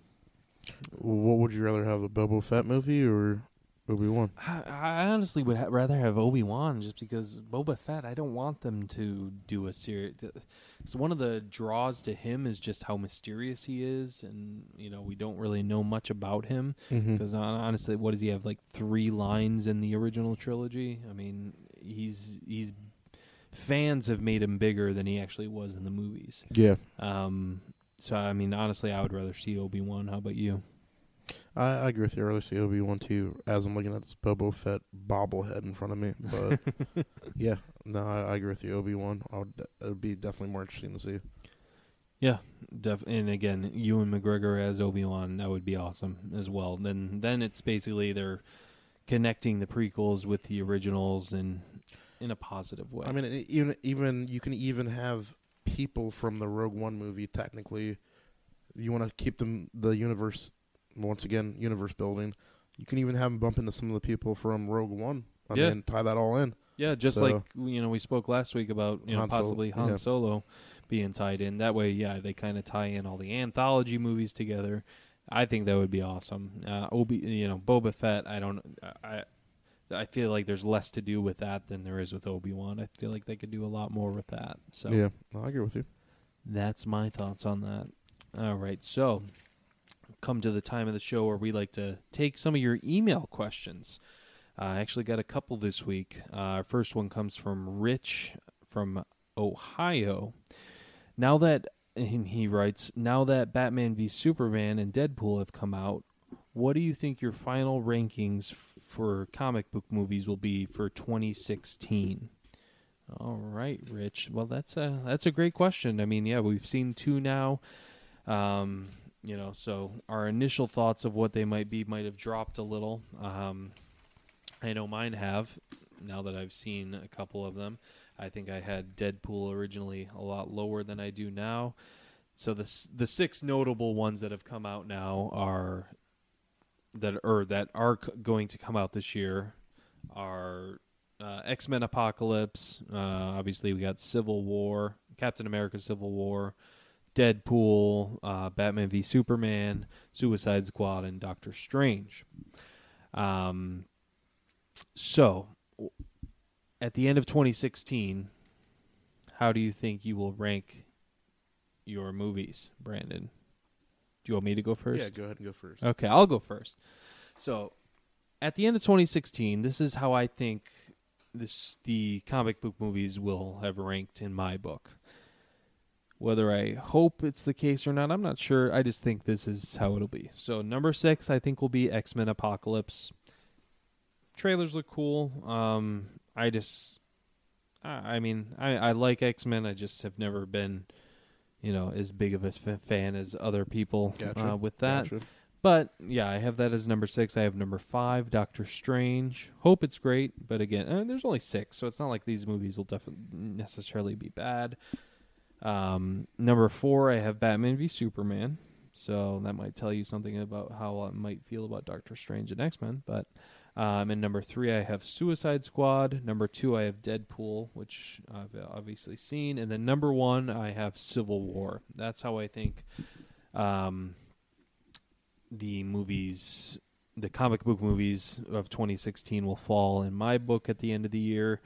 What would you rather have, a Boba Fett movie or Obi Wan? I, I honestly would ha- rather have Obi Wan just because Boba Fett. I don't want them to do a series. So one of the draws to him is just how mysterious he is, and you know we don't really know much about him Mm-hmm. because honestly, what does he have like three lines in the original trilogy? I mean, he's he's fans have made him bigger than he actually was in the movies. Yeah, Um, so I mean, honestly, I would rather see Obi Wan. How about you? I, I agree with you. I really see Obi Wan too. As I'm looking at this Boba Fett bobblehead in front of me, but [LAUGHS] yeah, no, I, I agree with you. Obi Wan, I would. It would be definitely more interesting to see. Yeah, def- and again, Ewan McGregor as Obi Wan, that would be awesome as well. Then, then it's basically they're connecting the prequels with the originals and in a positive way. I mean, even even you can even have people from the Rogue One movie. Technically, you want to keep them the universe. Once again, universe building. You can even have them bump into some of the people from Rogue One. I Yeah. mean, tie that all in. yeah, just so- like you know, we spoke last week about you know Han Solo, possibly Han yeah. Solo being tied in. That way, yeah, they kind of tie in all the anthology movies together. I think that would be awesome. Uh, Obi, you know, Boba Fett. I don't. I. I feel like there's less to do with that than there is with Obi Wan. I feel like they could do a lot more with that. So Yeah, I agree with you. That's my thoughts on that. All right, so come to the time of the show where we like to take some of your email questions. Uh, I actually got a couple this week. Uh, our first one comes from Rich from Ohio. Now that and he writes, now that Batman v Superman and Deadpool have come out, what do you think your final rankings for comic book movies will be for 2016? All right, Rich. Well, that's a that's a great question. I mean, yeah, we've seen two now. Um, you know, so our initial thoughts of what they might be might have dropped a little. Um, I know mine have. Now that I've seen a couple of them, I think I had Deadpool originally a lot lower than I do now. So the the six notable ones that have come out now are that or that are going to come out this year are uh, X Men Apocalypse. Uh, obviously, we got Civil War, Captain America: Civil War, Deadpool, uh, Batman v Superman, Suicide Squad, and Doctor Strange. Um, so, at the end of 2016, how do you think you will rank your movies, Brandon? Do you want me to go first? Yeah, go ahead and go first. Okay, I'll go first. So, at the end of 2016, this is how I think this the comic book movies will have ranked in my book. Whether I hope it's the case or not, I'm not sure. I just think this is how it'll be. So, number six, I think will be X Men Apocalypse. Trailers look cool. Um, I just, I, I mean, I, I like X Men. I just have never been, you know, as big of a fan as other people Gotcha. uh, with that Gotcha. but yeah, I have that as number six. I have number five, Doctor Strange. Hope it's great, but again, uh, there's only six, so it's not like these movies will definitely necessarily be bad. Um, number four, I have Batman v Superman. So that might tell you something about how I might feel about Doctor Strange and X Men. But um, and number three, I have Suicide Squad. Number two, I have Deadpool, which I've obviously seen. And then number one, I have Civil War. That's how I think um, the movies, the comic book movies of 2016 will fall in my book at the end of the year.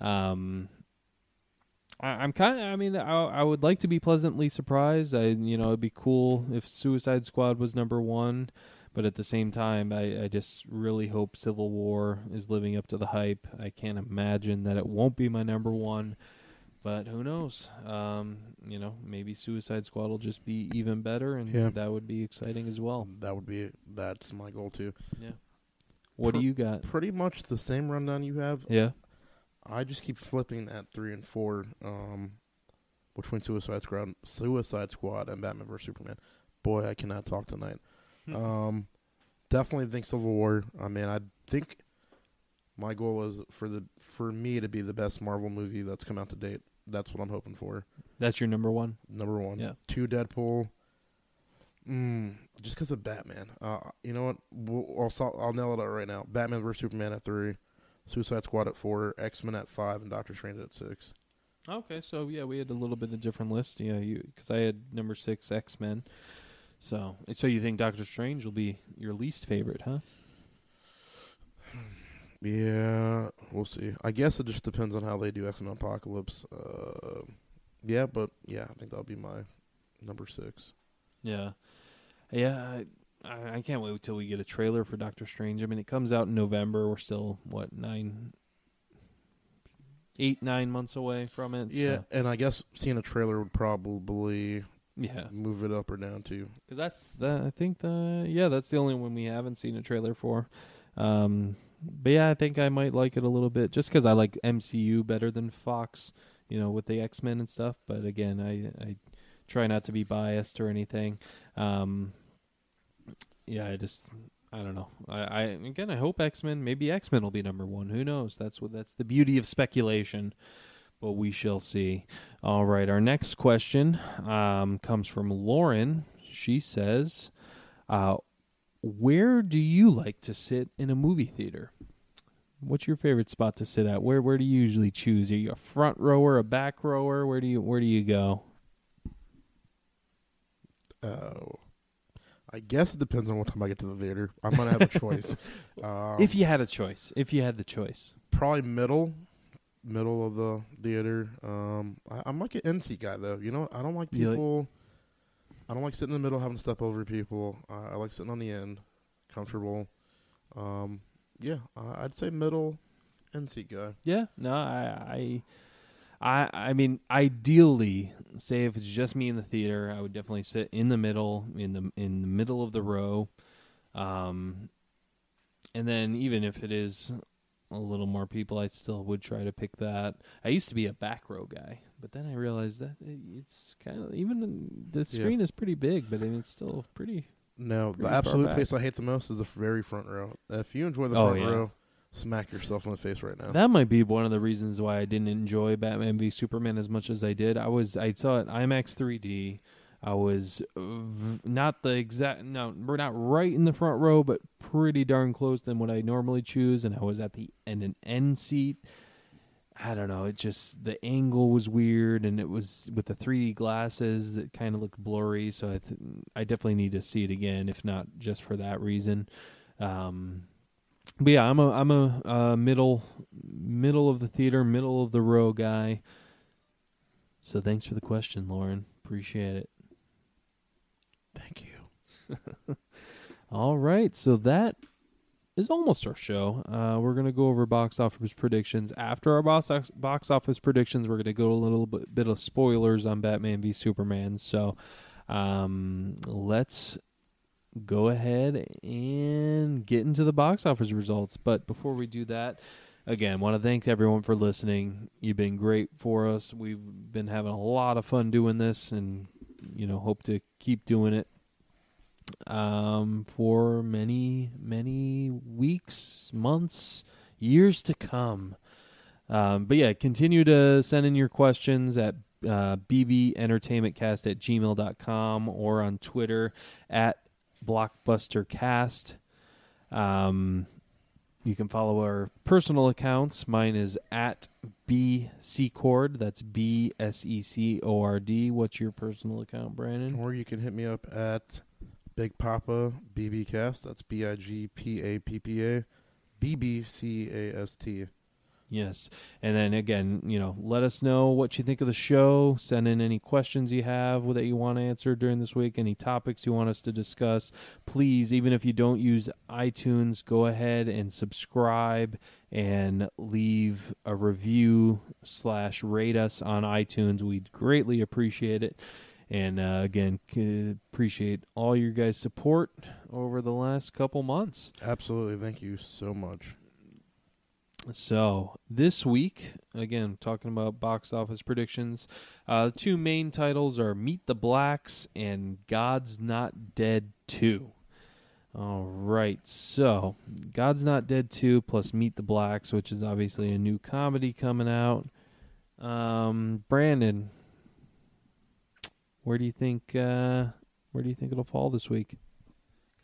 Um, I, am kind of. I mean, I, I would like to be pleasantly surprised. I, you know, it'd be cool if Suicide Squad was number one, but at the same time, I, I just really hope Civil War is living up to the hype. I can't imagine that it won't be my number one, but who knows? Um, you know, maybe Suicide Squad will just be even better, and Yeah. that would be exciting as well. That would be that's my goal too. Yeah. What Per- do you got? Pretty much the same rundown you have. Yeah. I just keep flipping at three and four um, between Suicide Squad, Suicide Squad, and Batman vs Superman. Boy, I cannot talk tonight. um, definitely think Civil War. I mean, I think my goal is for the for me to be the best Marvel movie that's come out to date. That's what I'm hoping for. That's your number one. Number one. Yeah. Two Deadpool. Mm, just because of Batman. Uh, you know what? We'll, I'll I'll nail it out right now. Batman vs Superman at three, Suicide Squad at four, X Men at five, and Doctor Strange at six. Okay, so yeah, we had a little bit of different list. Yeah, you because I had number six X Men. So, so you think Doctor Strange will be your least favorite, huh? [SIGHS] Yeah, we'll see. I guess it just depends on how they do X Men Apocalypse. Uh, yeah, but yeah, I think that'll be my number six. Yeah, yeah. I, I, I can't wait till we get a trailer for Doctor Strange. I mean, it comes out in November. We're still what nine, eight, nine months away from it. Yeah, so, and I guess seeing a trailer would probably yeah. move it up or down too. Because that's the I think the yeah that's the only one we haven't seen a trailer for. Um, but yeah, I think I might like it a little bit just because I like MCU better than Fox. You know, with the X Men and stuff. But again, I I try not to be biased or anything. Um, yeah, I just I don't know. I, I again I hope X Men maybe X Men will be number one. Who knows? That's what that's the beauty of speculation. But we shall see. All right, our next question um, comes from Lauren. She says, uh, "Where do you like to sit in a movie theater? What's your favorite spot to sit at? Where Where do you usually choose? Are you a front rower, a back rower? Where do you Where do you go? Oh, I guess it depends on what time I get to the theater. I'm gonna have a choice. [LAUGHS] Um, if you had a choice, if you had the choice, probably middle, middle of the theater. Um, I, I'm like an seat guy though. You know, I don't like You like- people. I don't like sitting in the middle, having to step over people. Uh, I like sitting on the end, comfortable. Um, yeah, I'd say middle, seat guy. Yeah, no, I, I, I, I mean, ideally, say if it's just me in the theater, I would definitely sit in the middle, in the in the middle of the row, um, and then even if it is a little more people, I still would try to pick that. I used to be a back row guy, but then I realized that it's kind of even the screen is pretty big, but I mean, it's still pretty. No, Pretty the absolute place I hate the most is the very front row. If you enjoy the Oh, front yeah. row, smack yourself in the face right now. That might be one of the reasons why I didn't enjoy Batman v Superman as much as I did. I was I saw it IMAX 3D. I was not the exact no, we're not right in the front row, but pretty darn close than what I normally choose. And I was at the end an end seat. I don't know. It just the angle was weird, and it was with the 3D glasses that kind of looked blurry. So I th- I definitely need to see it again, if not just for that reason. Um, but yeah, I'm a I'm a uh, middle middle of the theater, middle of the row guy. So thanks for the question, Lauren. Appreciate it. Thank you. [LAUGHS] All right, so that is almost our show. Uh, we're gonna go over box office predictions. After our box box office predictions, we're gonna go a little bit, bit of spoilers on Batman v Superman. So um, let's go ahead and get into the box office results. But before we do that, again, want to thank everyone for listening. You've been great for us. We've been having a lot of fun doing this, and you know, hope to keep doing it. um, for many, many weeks, months, years to come. Um, but yeah, continue to send in your questions at uh, bbentertainmentcast at gmail.com or on Twitter at blockbustercast. Um, you can follow our personal accounts. Mine is at B C Secord. That's B S E C O R D. What's your personal account, Brandon? Or you can hit me up at Big Pappa BB Cast. That's B I G P A P P A B B C A S T. Yes. And then again, you know, let us know what you think of the show. Send in any questions you have that you want to answer during this week, any topics you want us to discuss. Please, even if you don't use iTunes, go ahead and subscribe and leave a review slash rate us on iTunes. We'd greatly appreciate it. And uh, again, appreciate all your guys' support over the last couple months. Absolutely. Thank you so much. So this week, again, talking about box office predictions, uh, two main titles are Meet the Blacks and God's Not Dead 2. All right, so God's Not Dead 2 plus Meet the Blacks, which is obviously a new comedy coming out. Um, Brandon, where do you think uh, where do you think it'll fall this week?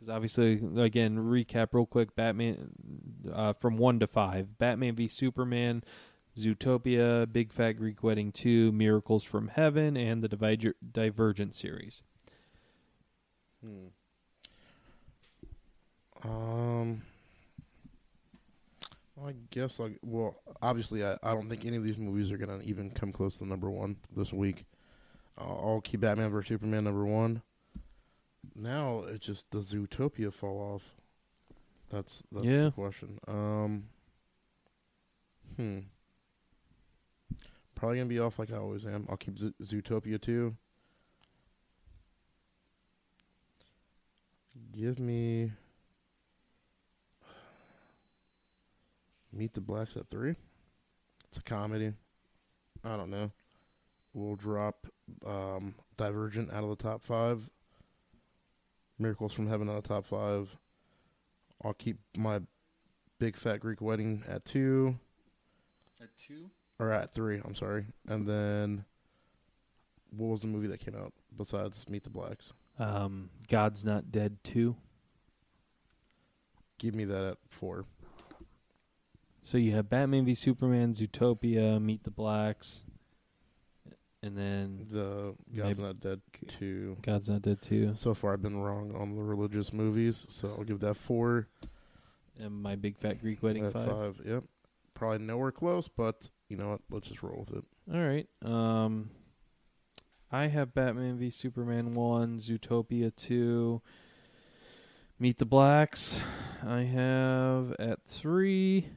Because obviously, again, recap real quick: Batman uh, from one to five, Batman v Superman, Zootopia, Big Fat Greek Wedding two, Miracles from Heaven, and the Diviger- Divergent series. Hmm. Um, I guess like well, obviously I, I don't think any of these movies are gonna even come close to number one this week. Uh, I'll keep Batman vs Superman number one. Now it just does Zootopia fall off? That's that's Yeah. the question. Um, hmm. Probably gonna be off like I always am. I'll keep Zo- Zootopia too. Give me Meet the Blacks at three. It's a comedy. I don't know. We'll drop um, Divergent out of the top five. Miracles from Heaven on the top five. I'll keep my Big Fat Greek Wedding at two At two. or at three. I'm sorry. And then what was the movie that came out besides Meet the Blacks? Um, God's Not Dead two. Give me that at four. So you have Batman v Superman, Zootopia, Meet the Blacks, and then The God's Not Dead two. God's Not Dead two, So far, I've been wrong on the religious movies, so I'll give that four. and My Big Fat Greek Wedding at five. five. Yep. Probably nowhere close, but you know what? Let's just roll with it. All right. Um, I have Batman v Superman one, Zootopia two, Meet the Blacks. I have at three.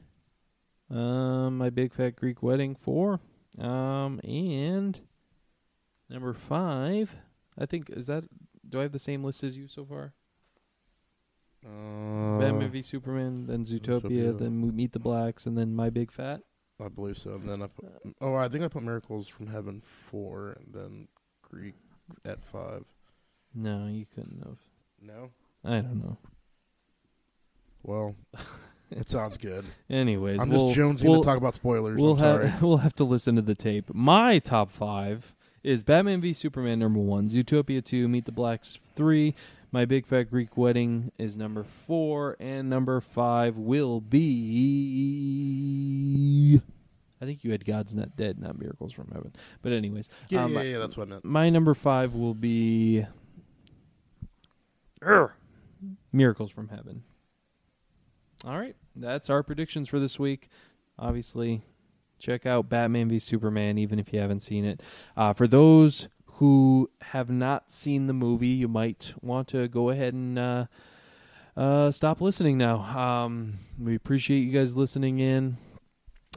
Um, my Big Fat Greek Wedding four. Um, and number five. I think is that. Do I have the same list as you so far? Uh, Batman v Superman, then Zootopia, Zootopia. then Meet the Blacks, and then My Big Fat. I believe so. And then I put, oh, I think I put Miracles from Heaven four, and then Greek at five. No, you couldn't have. No. I don't know. Well, [LAUGHS] it sounds good. Anyways, I'm we'll, just jonesing we'll, to talk about spoilers. we'll I'm sorry. have [LAUGHS] we'll have to listen to the tape. My top five is Batman v Superman number one, Zootopia two, Meet the Blacks three, My Big Fat Greek Wedding is number four, and number five will be. I think you had God's Not Dead, not Miracles from Heaven. But anyways, yeah, um, yeah, yeah. That's what I meant. my number five will be Urgh. Miracles from Heaven. All right, that's our predictions for this week. Obviously, check out Batman v Superman, even if you haven't seen it. Uh, for those who have not seen the movie, you might want to go ahead and uh, uh, stop listening now. Um, we appreciate you guys listening in.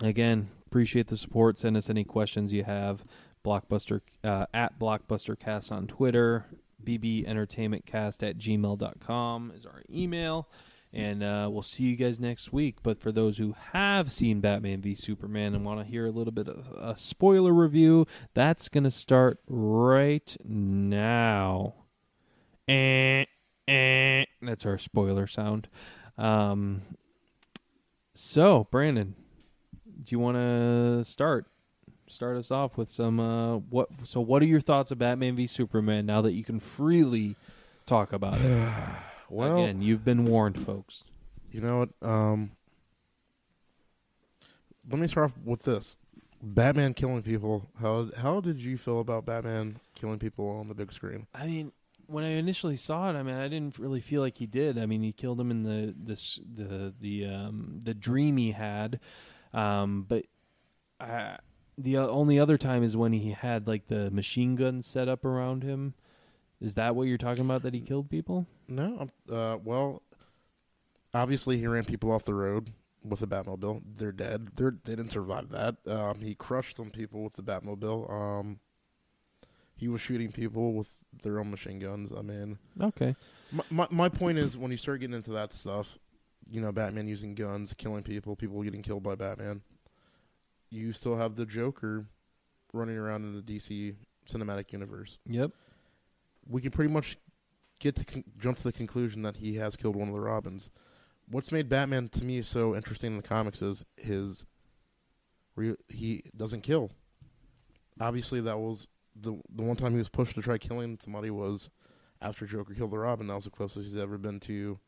Again, appreciate the support. Send us any questions you have. Blockbuster uh, at BlockbusterCast on Twitter. BBEntertainmentCast at gmail.com is our email. And uh, we'll see you guys next week. But for those who have seen Batman v Superman and want to hear a little bit of a spoiler review, that's going to start right now. Eh, eh. That's our spoiler sound. Um, so, Brandon, do you want to start? Start us off with some. Uh, what? So, what are your thoughts of Batman v Superman now that you can freely talk about it? [SIGHS] [SIGHS] [SIGHS] Well, Again, you've been warned, folks. you know what? Um, let me start off with this: Batman killing people. How how did you feel about Batman killing people on the big screen? I mean, when I initially saw it, I mean, I didn't really feel like he did. I mean, he killed him in the this the the um, the dream he had, um, but I, the only other time is when he had like the machine gun set up around him. Is that what you're talking about? That he killed people? No, I'm- uh, well, obviously he ran people off the road with the Batmobile. They're dead. They're they didn't survive that. Um, he crushed some people with the Batmobile. Um, he was shooting people with their own machine guns. I mean, Okay. my my, my point is when you start getting into that stuff, you know, Batman using guns, killing people, people getting killed by Batman. You still have the Joker running around in the DC cinematic universe. Yep. we can pretty much get to con- jump to the conclusion that he has killed one of the Robins. What's made Batman to me so interesting in the comics is his re- he doesn't kill. Obviously, that was the the one time he was pushed to try killing somebody was after Joker killed the Robin. That was the closest he's ever been to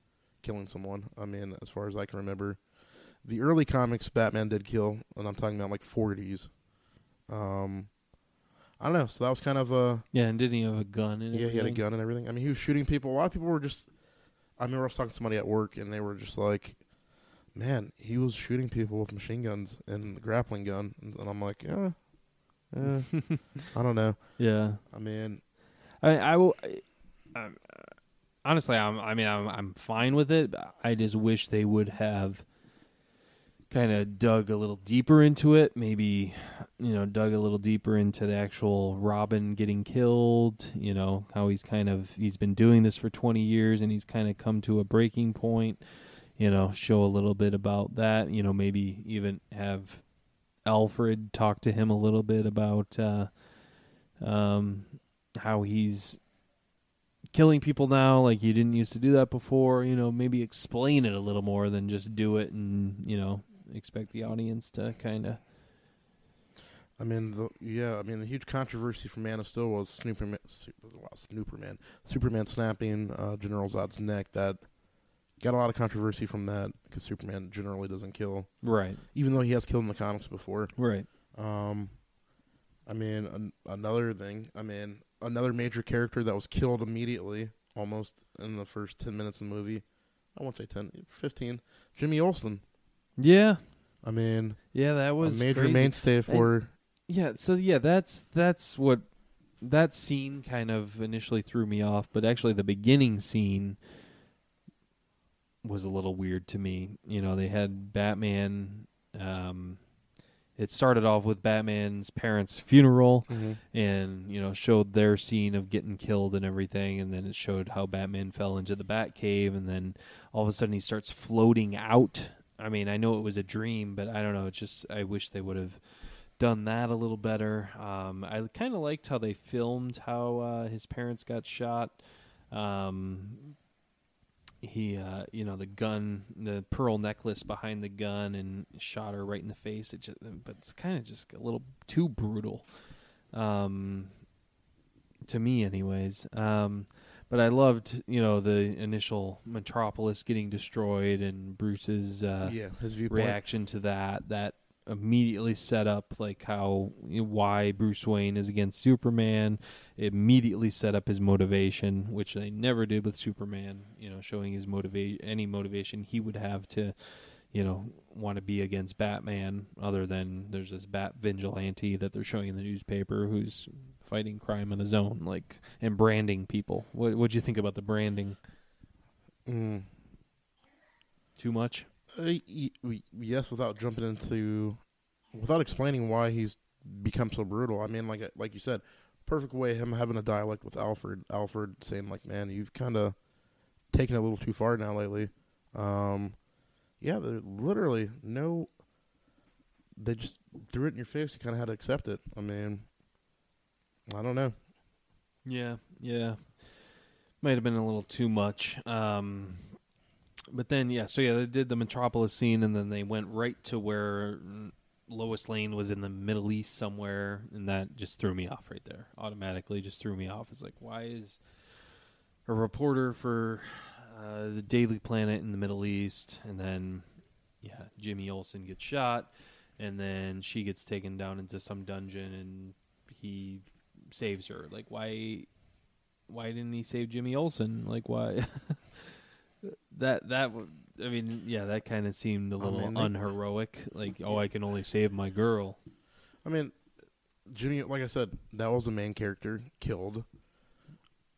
killing someone. I mean, as far as I can remember, the early comics Batman did kill, and I'm talking about like 40s. Um, I don't know. So that was kind of a Yeah, and didn't he have a gun? And yeah, he had a gun and everything. I mean, he was shooting people. A lot of people were just. I remember I was talking to somebody at work, and they were just like, "Man, he was shooting people with machine guns and the grappling gun," and, and I'm like, "Yeah, eh, [LAUGHS] I don't know." Yeah. I mean, I I will. I, I'm- honestly, I'm. I mean, I'm. I'm fine with it. I just wish they would have kind of dug a little deeper into it. Maybe, you know, dug a little deeper into the actual Robin getting killed. You know how he's kind of he's been doing this for 20 years and he's kind of come to a breaking point. You know, show a little bit about that. You know, maybe even have Alfred talk to him a little bit about. uh um, how he's killing people now like you didn't used to do that before you know maybe explain it a little more than just do it and you know expect the audience to kind of I mean, the, yeah, I mean, the huge controversy for Man of Steel was Superman, wow, Superman, Superman snapping uh, General Zod's neck. That got a lot of controversy from that because Superman generally doesn't kill, right even though he has killed in the comics before. right Um, I mean, an, another thing. I mean, another major character that was killed immediately, almost in the first ten minutes of the movie. I won't say 10, 15. Jimmy Olsen. Yeah I mean, yeah that a was major crazy. mainstay for. yeah so yeah that's that's what that scene kind of initially threw me off but actually the beginning scene was a little weird to me you know they had batman um it started off with batman's parents funeral Mhm. and you know showed their scene of getting killed and everything and then it showed how batman fell into the bat cave and then all of a sudden he starts floating out i mean i know it was a dream but i don't know. It's just i wish they would have done that a little better. Um, i kind of liked how they filmed how uh, his parents got shot. Um, he uh, you know the gun the pearl necklace behind the gun and shot her right in the face. It just but it's kind of just a little too brutal um, to me anyways. Um, but I loved you know the initial Metropolis getting destroyed and Bruce's uh, yeah, his viewpoint. reaction to that that immediately set up like how why Bruce Wayne is against Superman immediately set up his motivation which they never did with Superman you know showing his motivate any motivation he would have to you know want to be against Batman other than there's this bat vigilante that they're showing in the newspaper who's fighting crime on his own like and branding people what what'd you think about the branding Mm. too much Uh, yes, without jumping into, without explaining why he's become so brutal. I mean, like like you said, perfect way him having a dialect with Alfred. Alfred saying like, "Man, you've kind of taken it a little too far now lately." Um, yeah, there literally no. They just threw it in your face. You kind of had to accept it. I mean, I don't know. Yeah, yeah. might have been a little too much. Um, but then yeah, so yeah, they did the Metropolis scene, and then they went right to where Lois Lane was in the Middle East somewhere, and that just threw me off right there. Automatically, just threw me off. It's like, why is a reporter for uh, the Daily Planet in the Middle East, and then yeah, Jimmy Olsen gets shot, and then she gets taken down into some dungeon, and he saves her. Like, why? Why didn't he save Jimmy Olsen? Like, why? [LAUGHS] that that I mean, yeah, that kind of seemed a little mean, they- unheroic. Like, oh, I can only save my girl. I mean, Jimmy, like I said, that was the main character killed.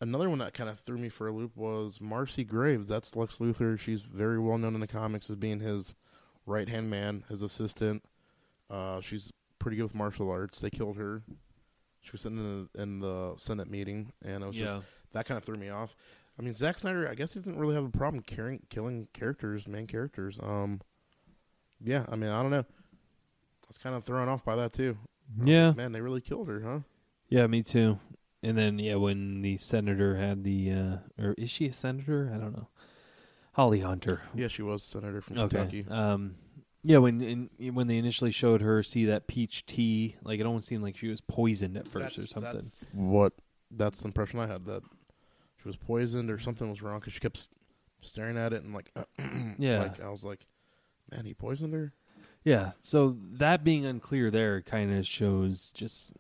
Another one that kind of threw me for a loop was Mercy Graves. That's Lex Luthor. She's very well known in the comics as being his right hand man, his assistant. Uh, she's pretty good with martial arts. They killed her. She was sitting in the, in the Senate meeting, and it was Yeah, just that kind of threw me off. I mean, Zack Snyder, I guess he didn't really have a problem caring, killing characters, main characters. Um, yeah, I mean, I don't know. I was kind of thrown off by that too. yeah, Man, they really killed her, huh? yeah. Me too. And then yeah, when the senator had the, uh, or is she a senator? I don't know. Holly Hunter. Yeah, she was senator from Okay. Kentucky. Um, yeah, when in, when they initially showed her see that peach tea, like it almost seemed like she was poisoned at first or That's- something. That's what? That's the impression I had that she was poisoned or something was wrong because she kept s- staring at it and like, [CLEARS THROAT] Yeah. like I was like, man, he poisoned her. Yeah, so that being unclear there kind of shows just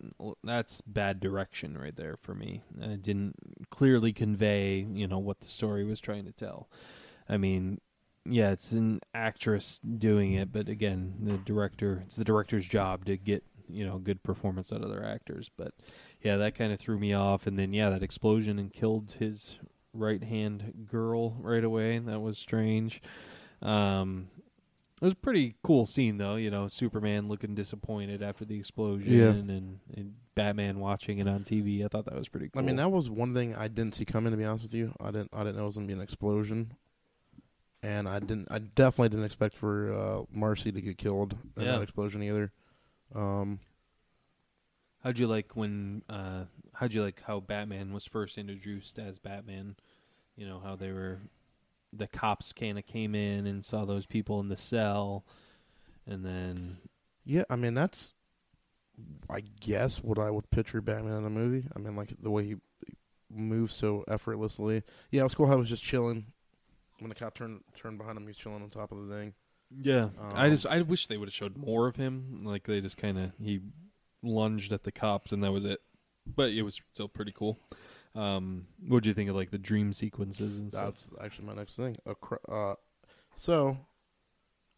that's bad direction right there for me. It didn't clearly convey, you know, what the story was trying to tell. I mean, yeah, it's an actress doing it, but again, the director, it's the director's job to get, you know, good performance out of their actors, but yeah, that kind of threw me off and then yeah, that explosion and killed his right-hand girl right away. That was strange. Um it was a pretty cool scene, though. You know, Superman looking disappointed after the explosion, Yeah. and, and Batman watching it on TV. I thought that was pretty cool. I mean, that was one thing I didn't see coming. To be honest with you, I didn't. I didn't know it was gonna be an explosion, and I didn't. I definitely didn't expect for uh, Mercy to get killed in Yeah. that explosion either. Um, how'd you like when? Uh, how'd you like how Batman was first introduced as Batman? You know how they were, the cops kind of came in and saw those people in the cell, and then yeah, I mean that's, I guess what I would picture Batman in a movie. I mean, like the way he moves so effortlessly. Yeah, it was cool how he was just chilling. When the cop turned turned behind him, he's chilling on top of the thing. yeah, I Um, just I wish they would have showed more of him. Like they just kind of he lunged at the cops and that was it. But it was still pretty cool. Um, what do you think of like the dream sequences and stuff? That's actually my next thing. Uh, so,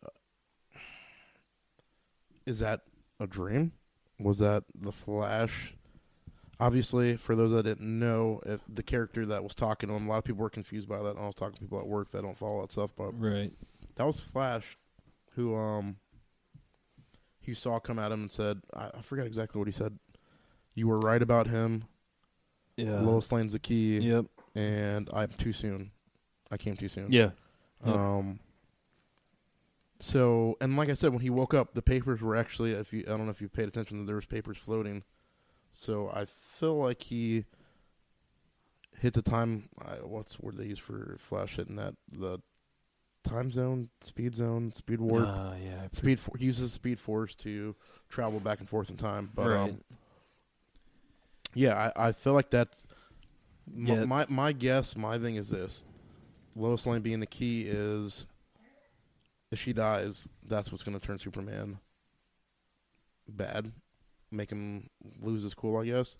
uh, is that a dream? Was that the Flash? Obviously, for those that didn't know, if the character that was talking to him, a lot of people were confused by that. I was talking to people at work that don't follow that stuff, but Right. that was Flash, who um he saw come at him and said, I, I forget exactly what he said. You were right about him. Yeah. Lois Lane's the key, Yep. and I'm too soon. I came too soon. Yeah. Yep. Um. So, and like I said, when he woke up, the papers were actually, if you, I don't know if you paid attention, there was papers floating. So I feel like he hit the time. I, what's the word they use for Flash hitting that? The time zone, speed zone, speed warp, Ah, yeah. Speed. For, he uses speed force to travel back and forth in time. But right. um, yeah, I, I feel like that's my, Yeah. my my guess. My thing is this: Lois Lane being the key is if she dies, that's what's going to turn Superman bad, make him lose his cool. I guess.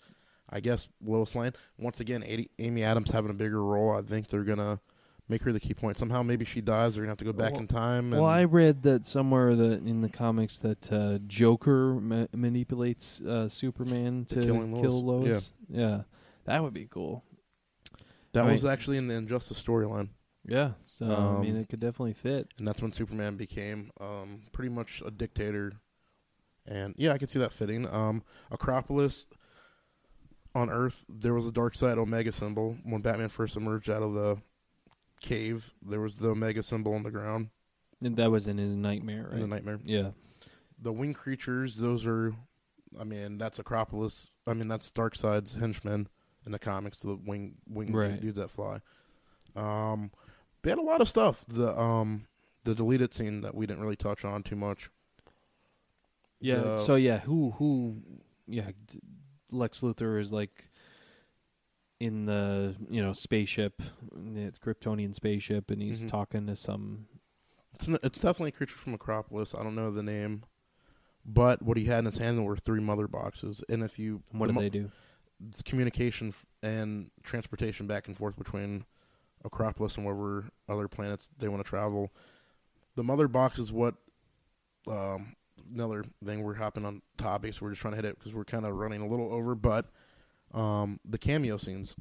I guess Lois Lane once again. Amy, Amy Adams having a bigger role. I think they're gonna make her the key point somehow. Maybe she dies. They're gonna have to go back Well- in time. And Well, I read that somewhere that in the comics that uh, Joker ma- manipulates uh, Superman To kill Lois. Lois. Yeah. that would be cool. that I was mean- actually in the Injustice storyline. Yeah, so I mean, Um, it could definitely fit. and that's when Superman became um, pretty much a dictator. And yeah, I can see that fitting. Um, Apokolips on Earth, there was a Darkseid Omega symbol when Batman first emerged out of the cave. There was the Omega symbol on the ground And that was in his nightmare, in the nightmare. Yeah, The wing creatures, those are, I mean, that's Apokolips. I mean, that's Darkseid's henchmen in the comics, the wing wing Right. dudes that fly. Um, they had a lot of stuff. The um the deleted scene that we didn't really touch on too much. Yeah. The- so yeah, who who yeah, Lex Luthor is like in the you know spaceship, the Kryptonian spaceship, and he's Mhm. talking to some. It's, n- it's definitely a creature from Apokolips. I don't know the name, but what he had in his hand were three mother boxes, and if you What the do they do? it's communication f- and transportation back and forth between Apokolips and wherever other planets they want to travel. The mother box is what um, another thing we're hopping on topics. We're just trying to hit it because we're kind of running a little over. But um, the cameo scenes,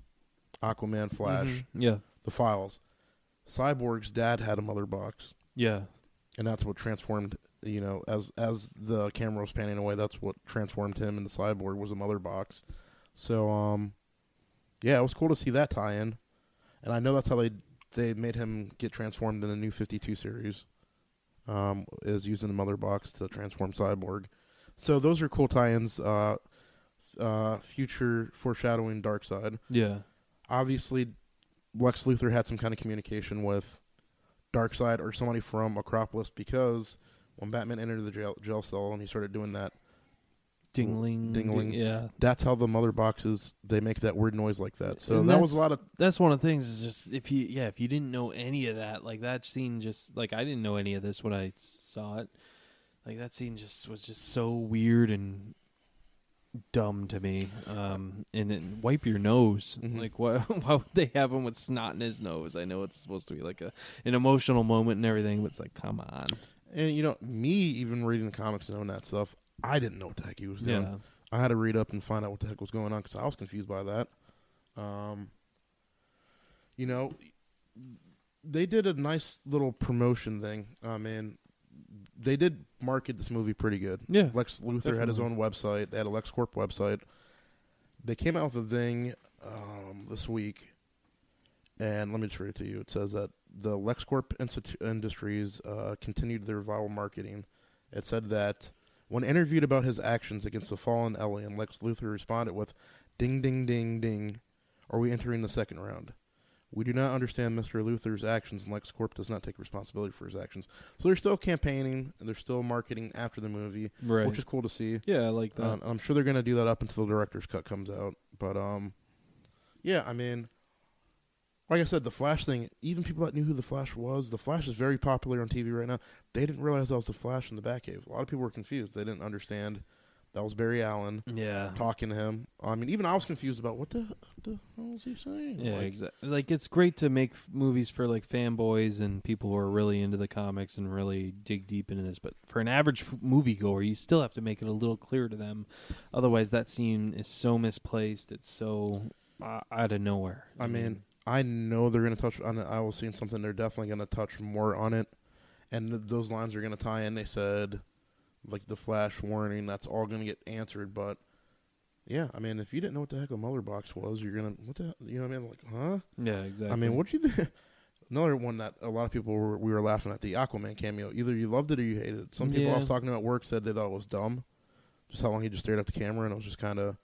Aquaman, Flash, Mhm. Yeah. the files. Cyborg's dad had a mother box, Yeah. and that's what transformed. You know, as as the camera was panning away, that's what transformed him into cyborg was a mother box. So, um, yeah, it was cool to see that tie-in, and I know that's how they they made him get transformed in the new Fifty Two series. Um, is using the mother box to transform cyborg. So those are cool tie-ins. Uh, uh, future foreshadowing Darkseid Yeah. obviously Lex Luthor had some kind of communication with Darkseid or somebody from Apokolips because when Batman entered the jail, jail cell and he started doing that, Dingling. Dingling. Yeah. that's how the mother boxes they make that weird noise like that. So And that was a lot of That's one of the things. Is just if you yeah if you didn't know any of that like that scene just like I didn't know any of this when I saw it. Like that scene just was just so weird and dumb to me. Um, and then wipe your nose. Mhm. Like why [LAUGHS] why would they have him with snot in his nose? I know it's supposed to be like a an emotional moment and everything, but it's like come on. and you know me even reading the comics and knowing that stuff, I didn't know what the heck he was doing. Yeah. I had to read up and find out what the heck was going on because I was confused by that. Um, you know, they did a nice little promotion thing. I mean, they did market this movie pretty good. Yeah. Lex Luthor had his own website. They had a LexCorp website. They came out with a thing um, this week, and let me just read it to you. It says that the LexCorp Institu- Industries uh, continued their viral marketing. It said that when interviewed about his actions against the fallen alien, Lex Luthor responded with, "Ding, ding, ding, ding. Are we entering the second round?" We do not understand Mr. Luthor's actions, and LexCorp does not take responsibility for his actions. So they're still campaigning, and they're still marketing after the movie, Right. which is cool to see. yeah, I like that. Uh, I'm sure they're going to do that up until the director's cut comes out. But um, yeah, I mean, like I said, the Flash thing. Even people that knew who the Flash was, the Flash is very popular on TV right now. They didn't realize that was the Flash in the Batcave. A lot of people were confused. They didn't understand that was Barry Allen yeah. talking to him. I mean, even I was confused about what the what the hell was he saying. Yeah, Like, exactly. Like it's great to make f- movies for like fanboys and people who are really into the comics and really dig deep into this. But for an average f- moviegoer, you still have to make it a little clear to them. Otherwise, that scene is so misplaced. It's so uh, out of nowhere. I mean, I know they're going to touch on it. I was seeing something. They're definitely going to touch more on it, and th- those lines are going to tie in. They said, like the flash warning. That's all going to get answered. But yeah, I mean, if you didn't know what the heck a mother box was, you're gonna what the you know what I mean? Like, huh? yeah, exactly. I mean, what do you think? [LAUGHS] Another one that a lot of people were, we were laughing at the Aquaman cameo. Either you loved it or you hated it. Some people I was talking to at work said they thought it was dumb, just how long he just stared at the camera, and it was just kind of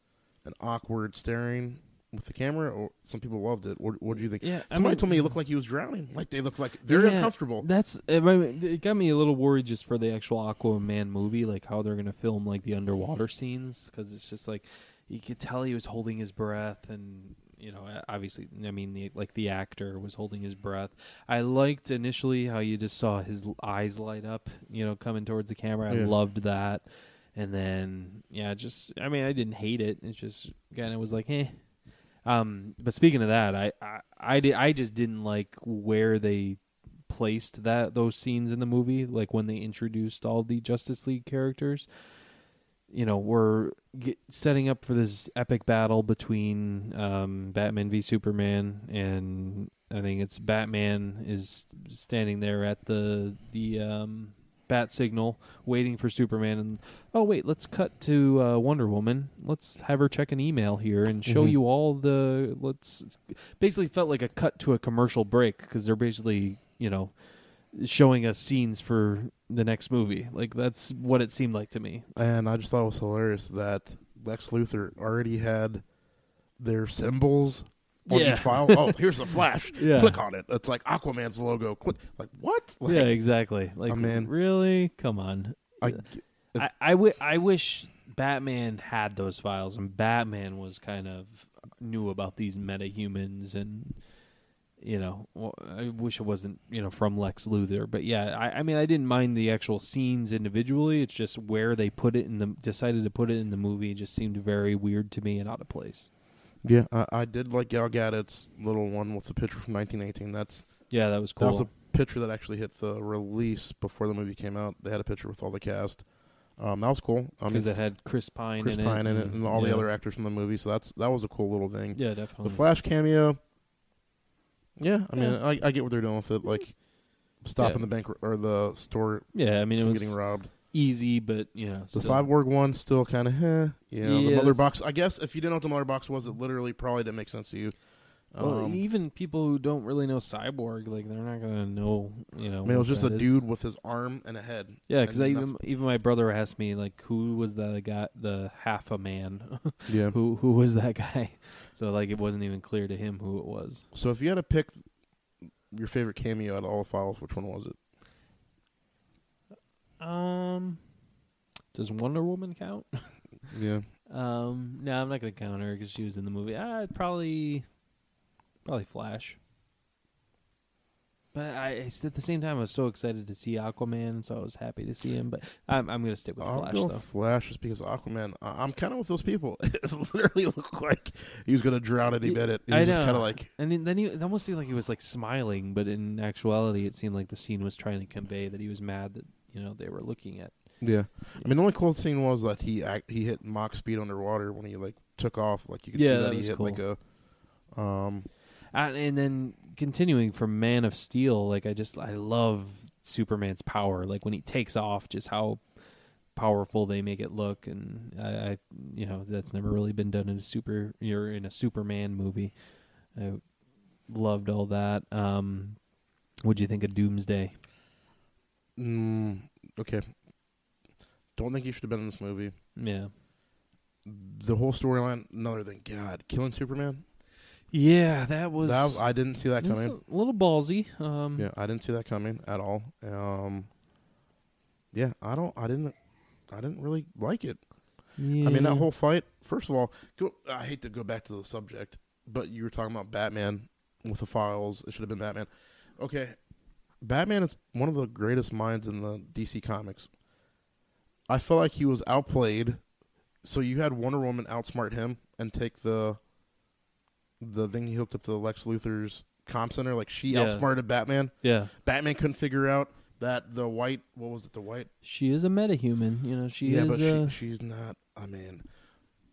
an awkward staring with the camera. Or some people loved it. What, what do you think? Yeah, I Somebody mean- told me he looked like he was drowning. Like they looked like very Yeah, uncomfortable. That's it got me a little worried just for the actual Aquaman movie, like how they're gonna film like the underwater scenes, because it's just like you could tell he was holding his breath, and you know, obviously, I mean, the, like the actor was holding his breath. I liked initially how you just saw his eyes light up, you know, coming towards the camera. I Yeah. loved that, and then yeah, just I mean, I didn't hate it. It's just again, it was like, eh. Um, but speaking of that, I I I, I just didn't like where they placed that those scenes in the movie, like when they introduced all the Justice League characters. You know, we're get, setting up for this epic battle between um, Batman v Superman, and I think it's Batman is standing there at the the um, bat signal, waiting for Superman. And oh wait, let's cut to uh, Wonder Woman. Let's have her check an email here and show Mhm. you all the. Let's basically felt like a cut to a commercial break because they're basically you know showing us scenes for the next movie. Like that's what it seemed like to me. and I just thought it was hilarious that Lex Luthor already had their symbols on Yeah. each file. Oh, [LAUGHS] here's the flash. Yeah. Click on it. It's like Aquaman's logo. Click. Like what? Like, yeah, exactly. Like, I mean- really? Come on. I, uh, I, I, w- I wish Batman had those files and Batman was kind of knew about these metahumans and you know well, I wish it wasn't you know from Lex Luthor but yeah I, I mean I didn't mind the actual scenes individually it's just where they put it in the decided to put it in the movie just seemed very weird to me and out of place yeah, I, I did like Gal Gadot's little one with the picture from 1918. That's yeah that was cool that was a picture that actually hit the release before the movie came out. They had a picture with all the cast. Um, that was cool. I mean, because it had Chris Pine Chris in Pine it in it and all the other actors from the movie. So that's that was a cool little thing. yeah definitely The Flash cameo. Yeah, I mean, Yeah. I, I get what they're doing with it, like stopping Yeah. the bank or the store yeah I mean it was getting robbed. Easy but you know The still- cyborg one still kind of, eh. You know, the mother box. I guess if you didn't know what the mother box was, it literally probably didn't make sense to you. Well, Um, even people who don't really know Cyborg, like they're not gonna know, you know. I mean, it was just a is. dude with his arm and a head. Yeah, because even even my brother asked me like, who was the guy, the half a man, [LAUGHS] Yeah. who who was that guy? [LAUGHS] So like, it wasn't even clear to him who it was. So if you had to pick your favorite cameo out of all the files, which one was it? Um, does Wonder Woman count? [LAUGHS] Yeah. Um, no, I'm not gonna count her because she was in the movie. I'd probably, probably Flash. But I, I at the same time, I was so excited to see Aquaman, so I was happy to see him. But I'm I'm gonna stick with I'll Flash go though. Flash just because Aquaman. I- I'm kind of with those people. [LAUGHS] it literally looked like he was going to drown any minute. He I was just know. kind of like, And then- then he it almost seemed like he was like smiling, but in actuality, it seemed like the scene was trying to convey that he was mad that you know they were looking at. yeah. I mean, the only cool scene was that he act, he hit Mach speed underwater when he like took off. Like you could Yeah, see that, that he hit cool. like a. Um, Uh, and then continuing from Man of Steel, like I just I love Superman's power. Like when he takes off, just how powerful they make it look, and I, I you know that's never really been done in a super you're in a Superman movie. I loved all that. Um, what'd you think of Doomsday? Mm, okay. Don't think he should have been in this movie. Yeah, The whole storyline, another thing. God, killing Superman. yeah, that was. That I didn't see that coming. a little ballsy. Um, Yeah, I didn't see that coming at all. Um, yeah, I don't. I didn't. I didn't really like it. I mean, that whole fight. First of all, go. I hate to go back to the subject, but you were talking about Batman with the files. It should have been Batman. Okay, Batman is one of the greatest minds in the DC comics. I feel like he was outplayed. So you had Wonder Woman outsmart him and take the the thing he hooked up to Lex Luthor's comm center. Like she Yeah. outsmarted Batman. yeah, Batman couldn't figure out that the white. What was it? The white she is a metahuman. You know, she yeah, is. but uh, she, she's not. I mean,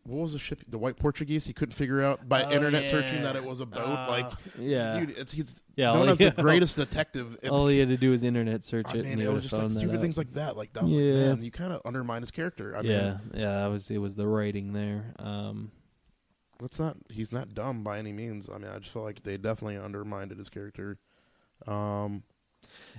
what was the ship? The white Portuguese. He couldn't figure out by Oh, internet searching that it was a boat. Uh, like, yeah, dude, it's, he's yeah. known all as he- the greatest detective. in- [LAUGHS] All he had to do was internet search I it, mean, and he it was just like stupid out. things like that. Like that was Yeah. like, man, you kind of undermine his character. I mean, yeah, yeah. That was it. Was the writing there? Um, it's not. He's not dumb by any means. I mean, I just feel like they definitely undermined his character. Um,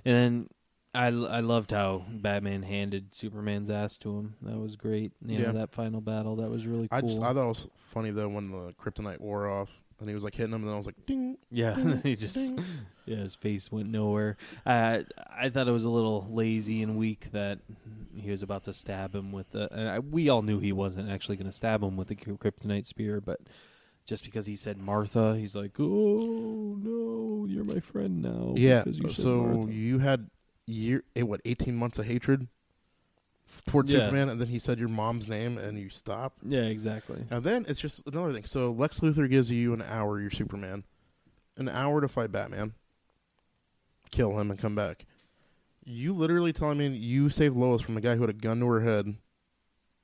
and then I, I loved how Batman handed Superman's ass to him. That was great. You know, Yeah. that final battle. That was really cool. I just I thought it was funny though when the kryptonite wore off and he was like hitting him, and then I was like, ding, yeah, [LAUGHS] ding, he just ding. [LAUGHS] yeah, his face went nowhere. Uh, I thought it was a little lazy and weak that he was about to stab him with the. And I, we all knew he wasn't actually going to stab him with the kryptonite spear, but just because he said Martha, he's like, "Oh no, you're my friend now." Yeah. because you said So Martha." you had year eh, what eighteen months of hatred towards Yeah. Superman, and then he said your mom's name, and you stop. yeah, exactly. And then it's just another thing. So Lex Luthor gives you an hour. You're Superman, an hour to fight Batman, kill him, and come back. You literally telling me you saved Lois from a guy who had a gun to her head,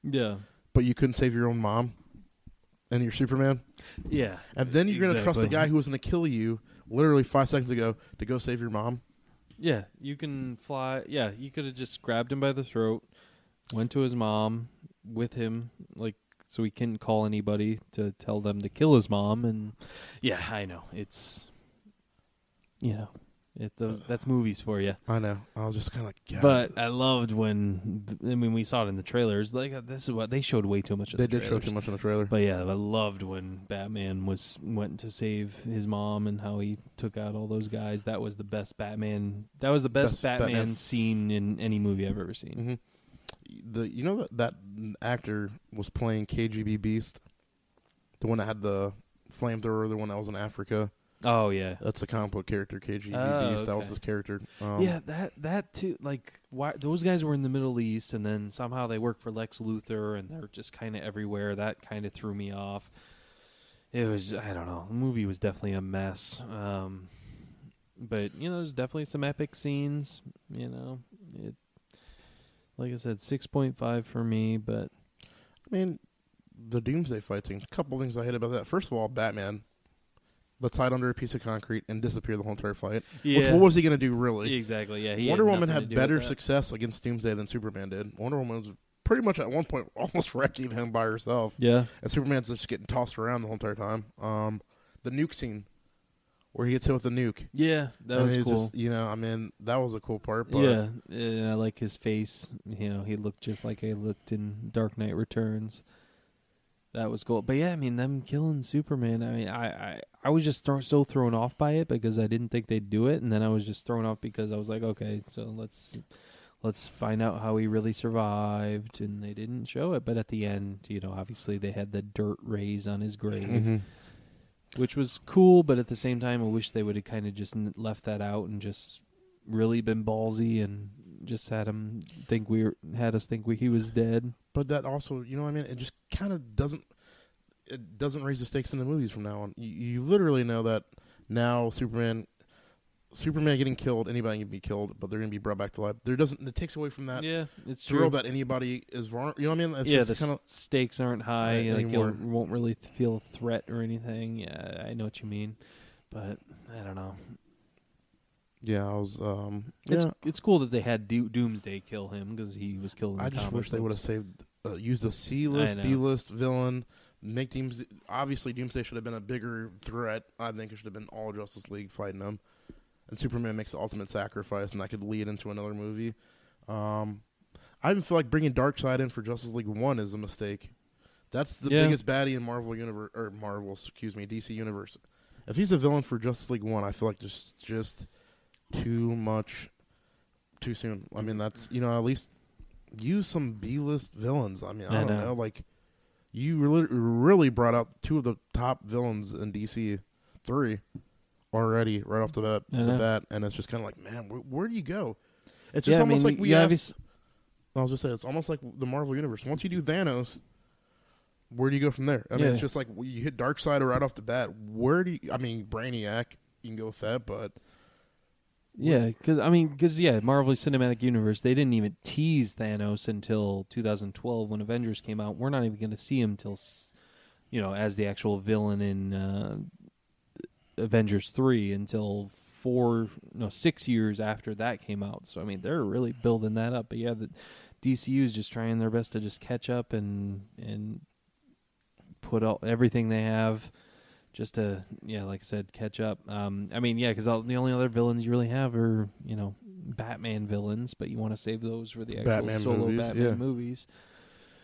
Yeah, but you couldn't save your own mom, and you're Superman. yeah. And then you're gonna trust the Exactly. guy who was gonna kill you literally five seconds ago to go save your mom. Yeah, you can fly. Yeah, you could have just grabbed him by the throat, went to his mom with him, like so he couldn't call anybody to tell them to kill his mom. And yeah, I know it's, you know, It, those, that's movies for you. I know. I was just kind of like. But I loved when I mean we saw it in the trailers. Like uh, this is what they showed way too much. Of they the did show too much in the trailer. But yeah, I loved when Batman was went to save his mom and how he took out all those guys. That was the best Batman. That was the best, Best Batman, Batman scene in any movie I've ever seen. hmm The you know that that actor was playing KGB Beast, the one that had the flamethrower, the one that was in Africa. Oh yeah, That's the comic book character KGB Oh, Beast. That was his character. Um, yeah. That that too. Like why those guys were in the Middle East and then somehow they work for Lex Luthor and they're just kind of everywhere. That kind of threw me off. It was I don't know. The movie was definitely a mess. Um, but you know, there's definitely some epic scenes. You know, it. Like I said, six point five for me, but I mean, the Doomsday fight scene. A couple things I hate about that. First of all, Batman. Let's hide under a piece of concrete and disappear the whole entire fight. Which, what was he going to do, really? exactly? Yeah, Wonder had Woman had better success against Doomsday than Superman did. Wonder Woman was pretty much at one point [LAUGHS] almost wrecking him by herself, Yeah, and Superman's just getting tossed around the whole entire time. Um, the nuke scene where he gets hit with the nuke. yeah, that And was cool. Just, you know, I mean, that was a cool part. But yeah, and I like his face. You know, he looked just like he looked in Dark Knight Returns. That was cool. But yeah, I mean, them killing Superman. I mean, I I, I was just thrown so thrown off by it because I didn't think they'd do it, and then I was just thrown off because I was like, okay, so let's let's find out how he really survived, and they didn't show it. But at the end, you know, obviously they had the dirt rays on his grave Mhm. which was cool, but at the same time, I wish they would have kind of just n- left that out and just really been ballsy and just had him think we were, had us think we, he was dead. But that also, you know, what I mean, it just kind of doesn't. It doesn't raise the stakes in the movies from now on. You, you literally know that now Superman, Superman getting killed, anybody can be killed, but they're going to be brought back to life. There doesn't. It takes away from that yeah, it's true. that anybody is vulnerable. You know what I mean? It's yeah, the kind of stakes aren't high. Right, like you won't really feel a threat or anything. Yeah, I know what you mean, but I don't know. Yeah. I was um It's yeah. it's cool that they had Do- Doomsday kill him because he was killed. In I just wish they would have saved uh, used a C list, know. D list villain. Make Doomsday obviously Doomsday should have been a bigger threat. I think it should have been all Justice League fighting him, and Superman makes the ultimate sacrifice, and that could lead into another movie. Um, I even feel like bringing Darkseid in for Justice League One is a mistake. That's the Yeah. biggest baddie in Marvel universe or Marvel, excuse me, DC universe. If he's a villain for Justice League One, I feel like just just too much, too soon. I mean, that's you know at least use some B list villains. I mean, I, I don't know. know. Like you really really brought up two of the top villains in DC three already right off the bat, the bat, and it's just kind of like, man, where, where do you go? It's Yeah, just I almost mean, like we asked- I was just saying, it's almost like the Marvel universe. Once you do Thanos, where do you go from there? I mean, Yeah. it's just like you hit Darkseid right off the bat. Where do you? I mean, Brainiac, you can go with that, but Yeah, because I mean, because yeah, Marvel Cinematic Universe they didn't even tease Thanos until 2012 when Avengers came out. We're not even going to see him till, you know, as the actual villain in uh, Avengers three until four, no, six years after that came out. So I mean, they're really building that up. But yeah, the DCU is just trying their best to just catch up and and put all everything they have just to yeah like i said catch up um i mean yeah because the only other villains you really have are you know batman villains but you want to save those for the actual Batman solo movies, batman yeah. movies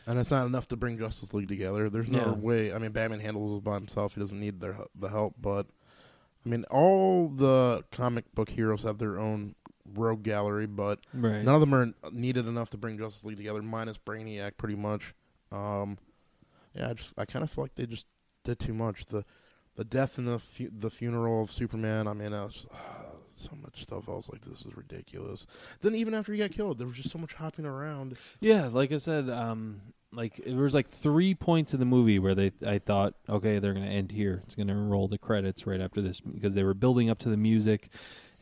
and it's not enough to bring Justice League together. There's no Yeah. way. I mean, Batman handles it by himself. He doesn't need their the help. But I mean, all the comic book heroes have their own rogue gallery, but right None of them are needed enough to bring Justice League together, minus Brainiac, pretty much. Um, yeah, I just I kind of feel like they just did too much. The the death and the fu- the funeral of Superman. I mean, I was, so much stuff. I was like, this is ridiculous. Then even after he got killed, there was just so much hopping around. yeah like i said um like there was like three points in the movie where they i thought okay they're gonna end here it's gonna roll the credits right after this because they were building up to the music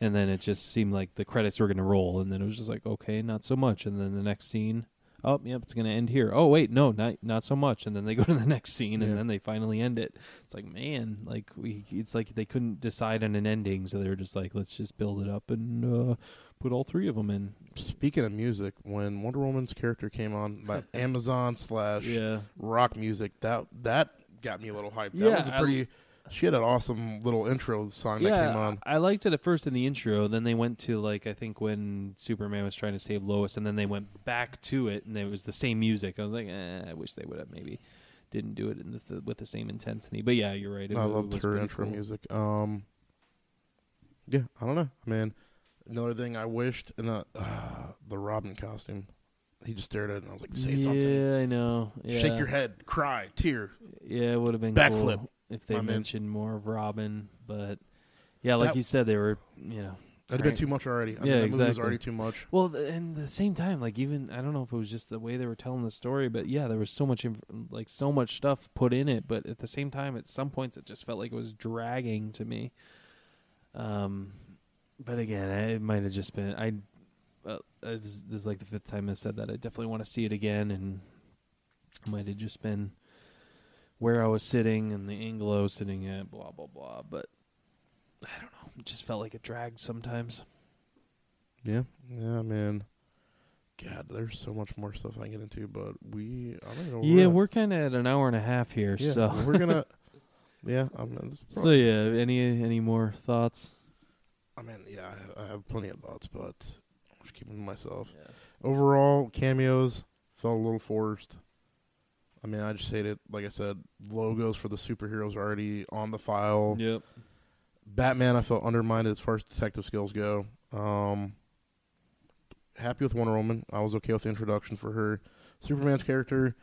and then it just seemed like the credits were gonna roll and then it was just like okay not so much and then the next scene oh yep it's gonna end here. Oh wait no not not so much. And then they go to the next scene and Yeah. then they finally end it. It's like man like we it's like they couldn't decide on an ending so they were just like let's just build it up and uh put all three of them in. Speaking of music, when Wonder Woman's character came on, that [LAUGHS] Amazon slash yeah. rock music, that that got me a little hyped. That Yeah, was a I- pretty She had an awesome little intro song that came on. I liked it at first in the intro. Then they went to like I think when Superman was trying to save Lois, and then they went back to it, and it was the same music. I was like, eh, I wish they would have maybe didn't do it in the, with the same intensity. But yeah, you're right. It, I loved her intro cool. music. Um, yeah, I don't know, man. Another thing I wished in the uh, the Robin costume. He just stared at it, and I was like, "Say yeah, something, Yeah, I know. Yeah. shake your head, cry, tear." Yeah, it would have been Backflip, cool if they my man. mentioned more of Robin. But yeah, like That- you said, they were you know That'd Right. been too much already. I Yeah, mean, that movie was exactly. already too much. Well, th- and at the same time, like even I don't know if it was just the way they were telling the story, but yeah, there was so much, inf- like so much stuff put in it. But at the same time, at some points, it just felt like it was dragging to me. Um, but again, I- it might have just been I. Uh, I was, this is like the fifth time I said that. I definitely want to see it again, and it might have just been where I was sitting and the angle I was sitting at, blah blah blah. But I don't know. It just felt like it dragged sometimes. Yeah, yeah, man. God, there's so much more stuff I can get into, but we, I don't know. Yeah, we're kind of at an hour and a half here, yeah, so we're gonna. [LAUGHS] Yeah, I'm. Uh, it's so yeah. Any any more thoughts? I mean, yeah, I, I have plenty of thoughts, but I'm just keeping to myself. Overall, cameos felt a little forced. I mean, I just hate it. Like I said, logos for the superheroes are already on the file. Yep. Batman, I felt undermined as far as detective skills go. Um, happy with Wonder Woman. I was okay with the introduction for her. Superman's character,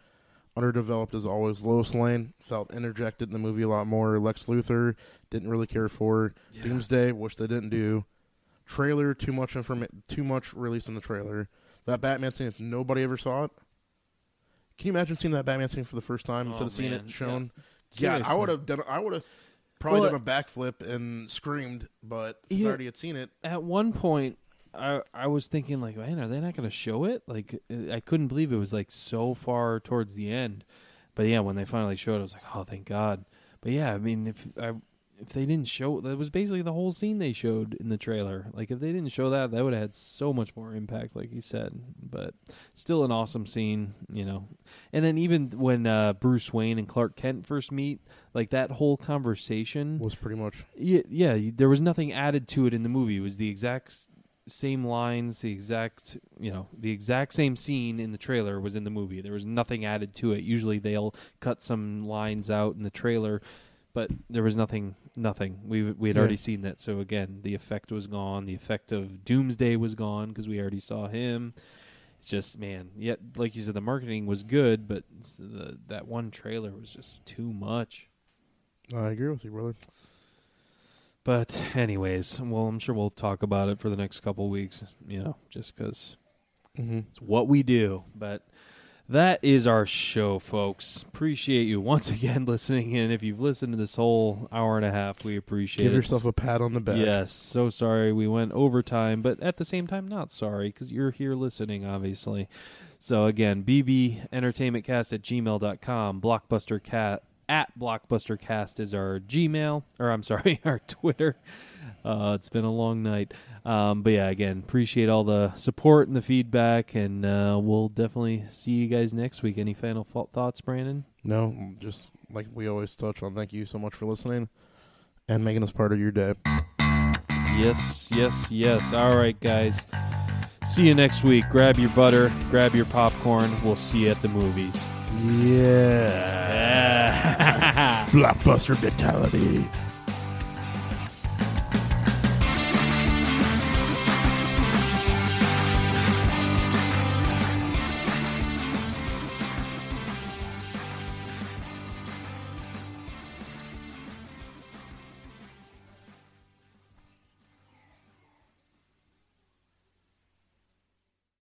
underdeveloped as always. Lois Lane felt interjected in the movie a lot more. Lex Luthor didn't really care for. Doomsday, which they didn't do. Trailer, too much information, too much release in the trailer. That Batman scene, if nobody ever saw it, can you imagine seeing that Batman scene for the first time instead Oh, of seeing man, it shown? yeah. Yeah, I would have done. I would have probably Well, done a backflip and screamed, but since Yeah. I already had seen it, At one point, I I was thinking like, man, are they not going to show it? Like, uh, I couldn't believe it was like so far towards the end. But yeah, when they finally showed, it, I was like, oh, thank God. But yeah, I mean, if I if they didn't show, that was basically the whole scene they showed in the trailer. Like, if they didn't show that, that would have had so much more impact, like you said. But still, an awesome scene, you know. And then even when uh, Bruce Wayne and Clark Kent first meet, like that whole conversation was pretty much yeah, yeah. There was nothing added to it in the movie. It was the exact same lines, the exact, you know, the exact same scene in the trailer was in the movie. There was nothing added to it. Usually they'll cut some lines out in the trailer, but there was nothing, nothing. We we had Yeah. already seen that. So again, the effect was gone. The effect of Doomsday was gone because we already saw him. It's just man, yet like you said, the marketing was good, but the, that one trailer was just too much. I agree with you, brother. But anyways, well, I'm sure we'll talk about it for the next couple weeks. You know, just because Mm-hmm. it's what we do. But that is our show, folks. Appreciate you once [LAUGHS] again listening in. If you've listened to this whole hour and a half, we appreciate Give it. Give yourself a pat on the back. Yes, so sorry we went overtime, but at the same time, not sorry because you're here listening, obviously. So again, bbentertainmentcast at gmail.com, blockbustercat at blockbustercast is our Gmail, or I'm sorry, [LAUGHS] our Twitter. Uh, it's been a long night. Um, but yeah, again, appreciate all the support and the feedback, and uh, we'll definitely see you guys next week. Any final thoughts, Brandon? No, just like we always touch on. Thank you so much for listening and making us part of your day. Yes, yes, yes. All right, guys. See you next week. Grab your butter, grab your popcorn. We'll see you at the movies. Yeah. Yeah. [LAUGHS] Blockbuster mentality.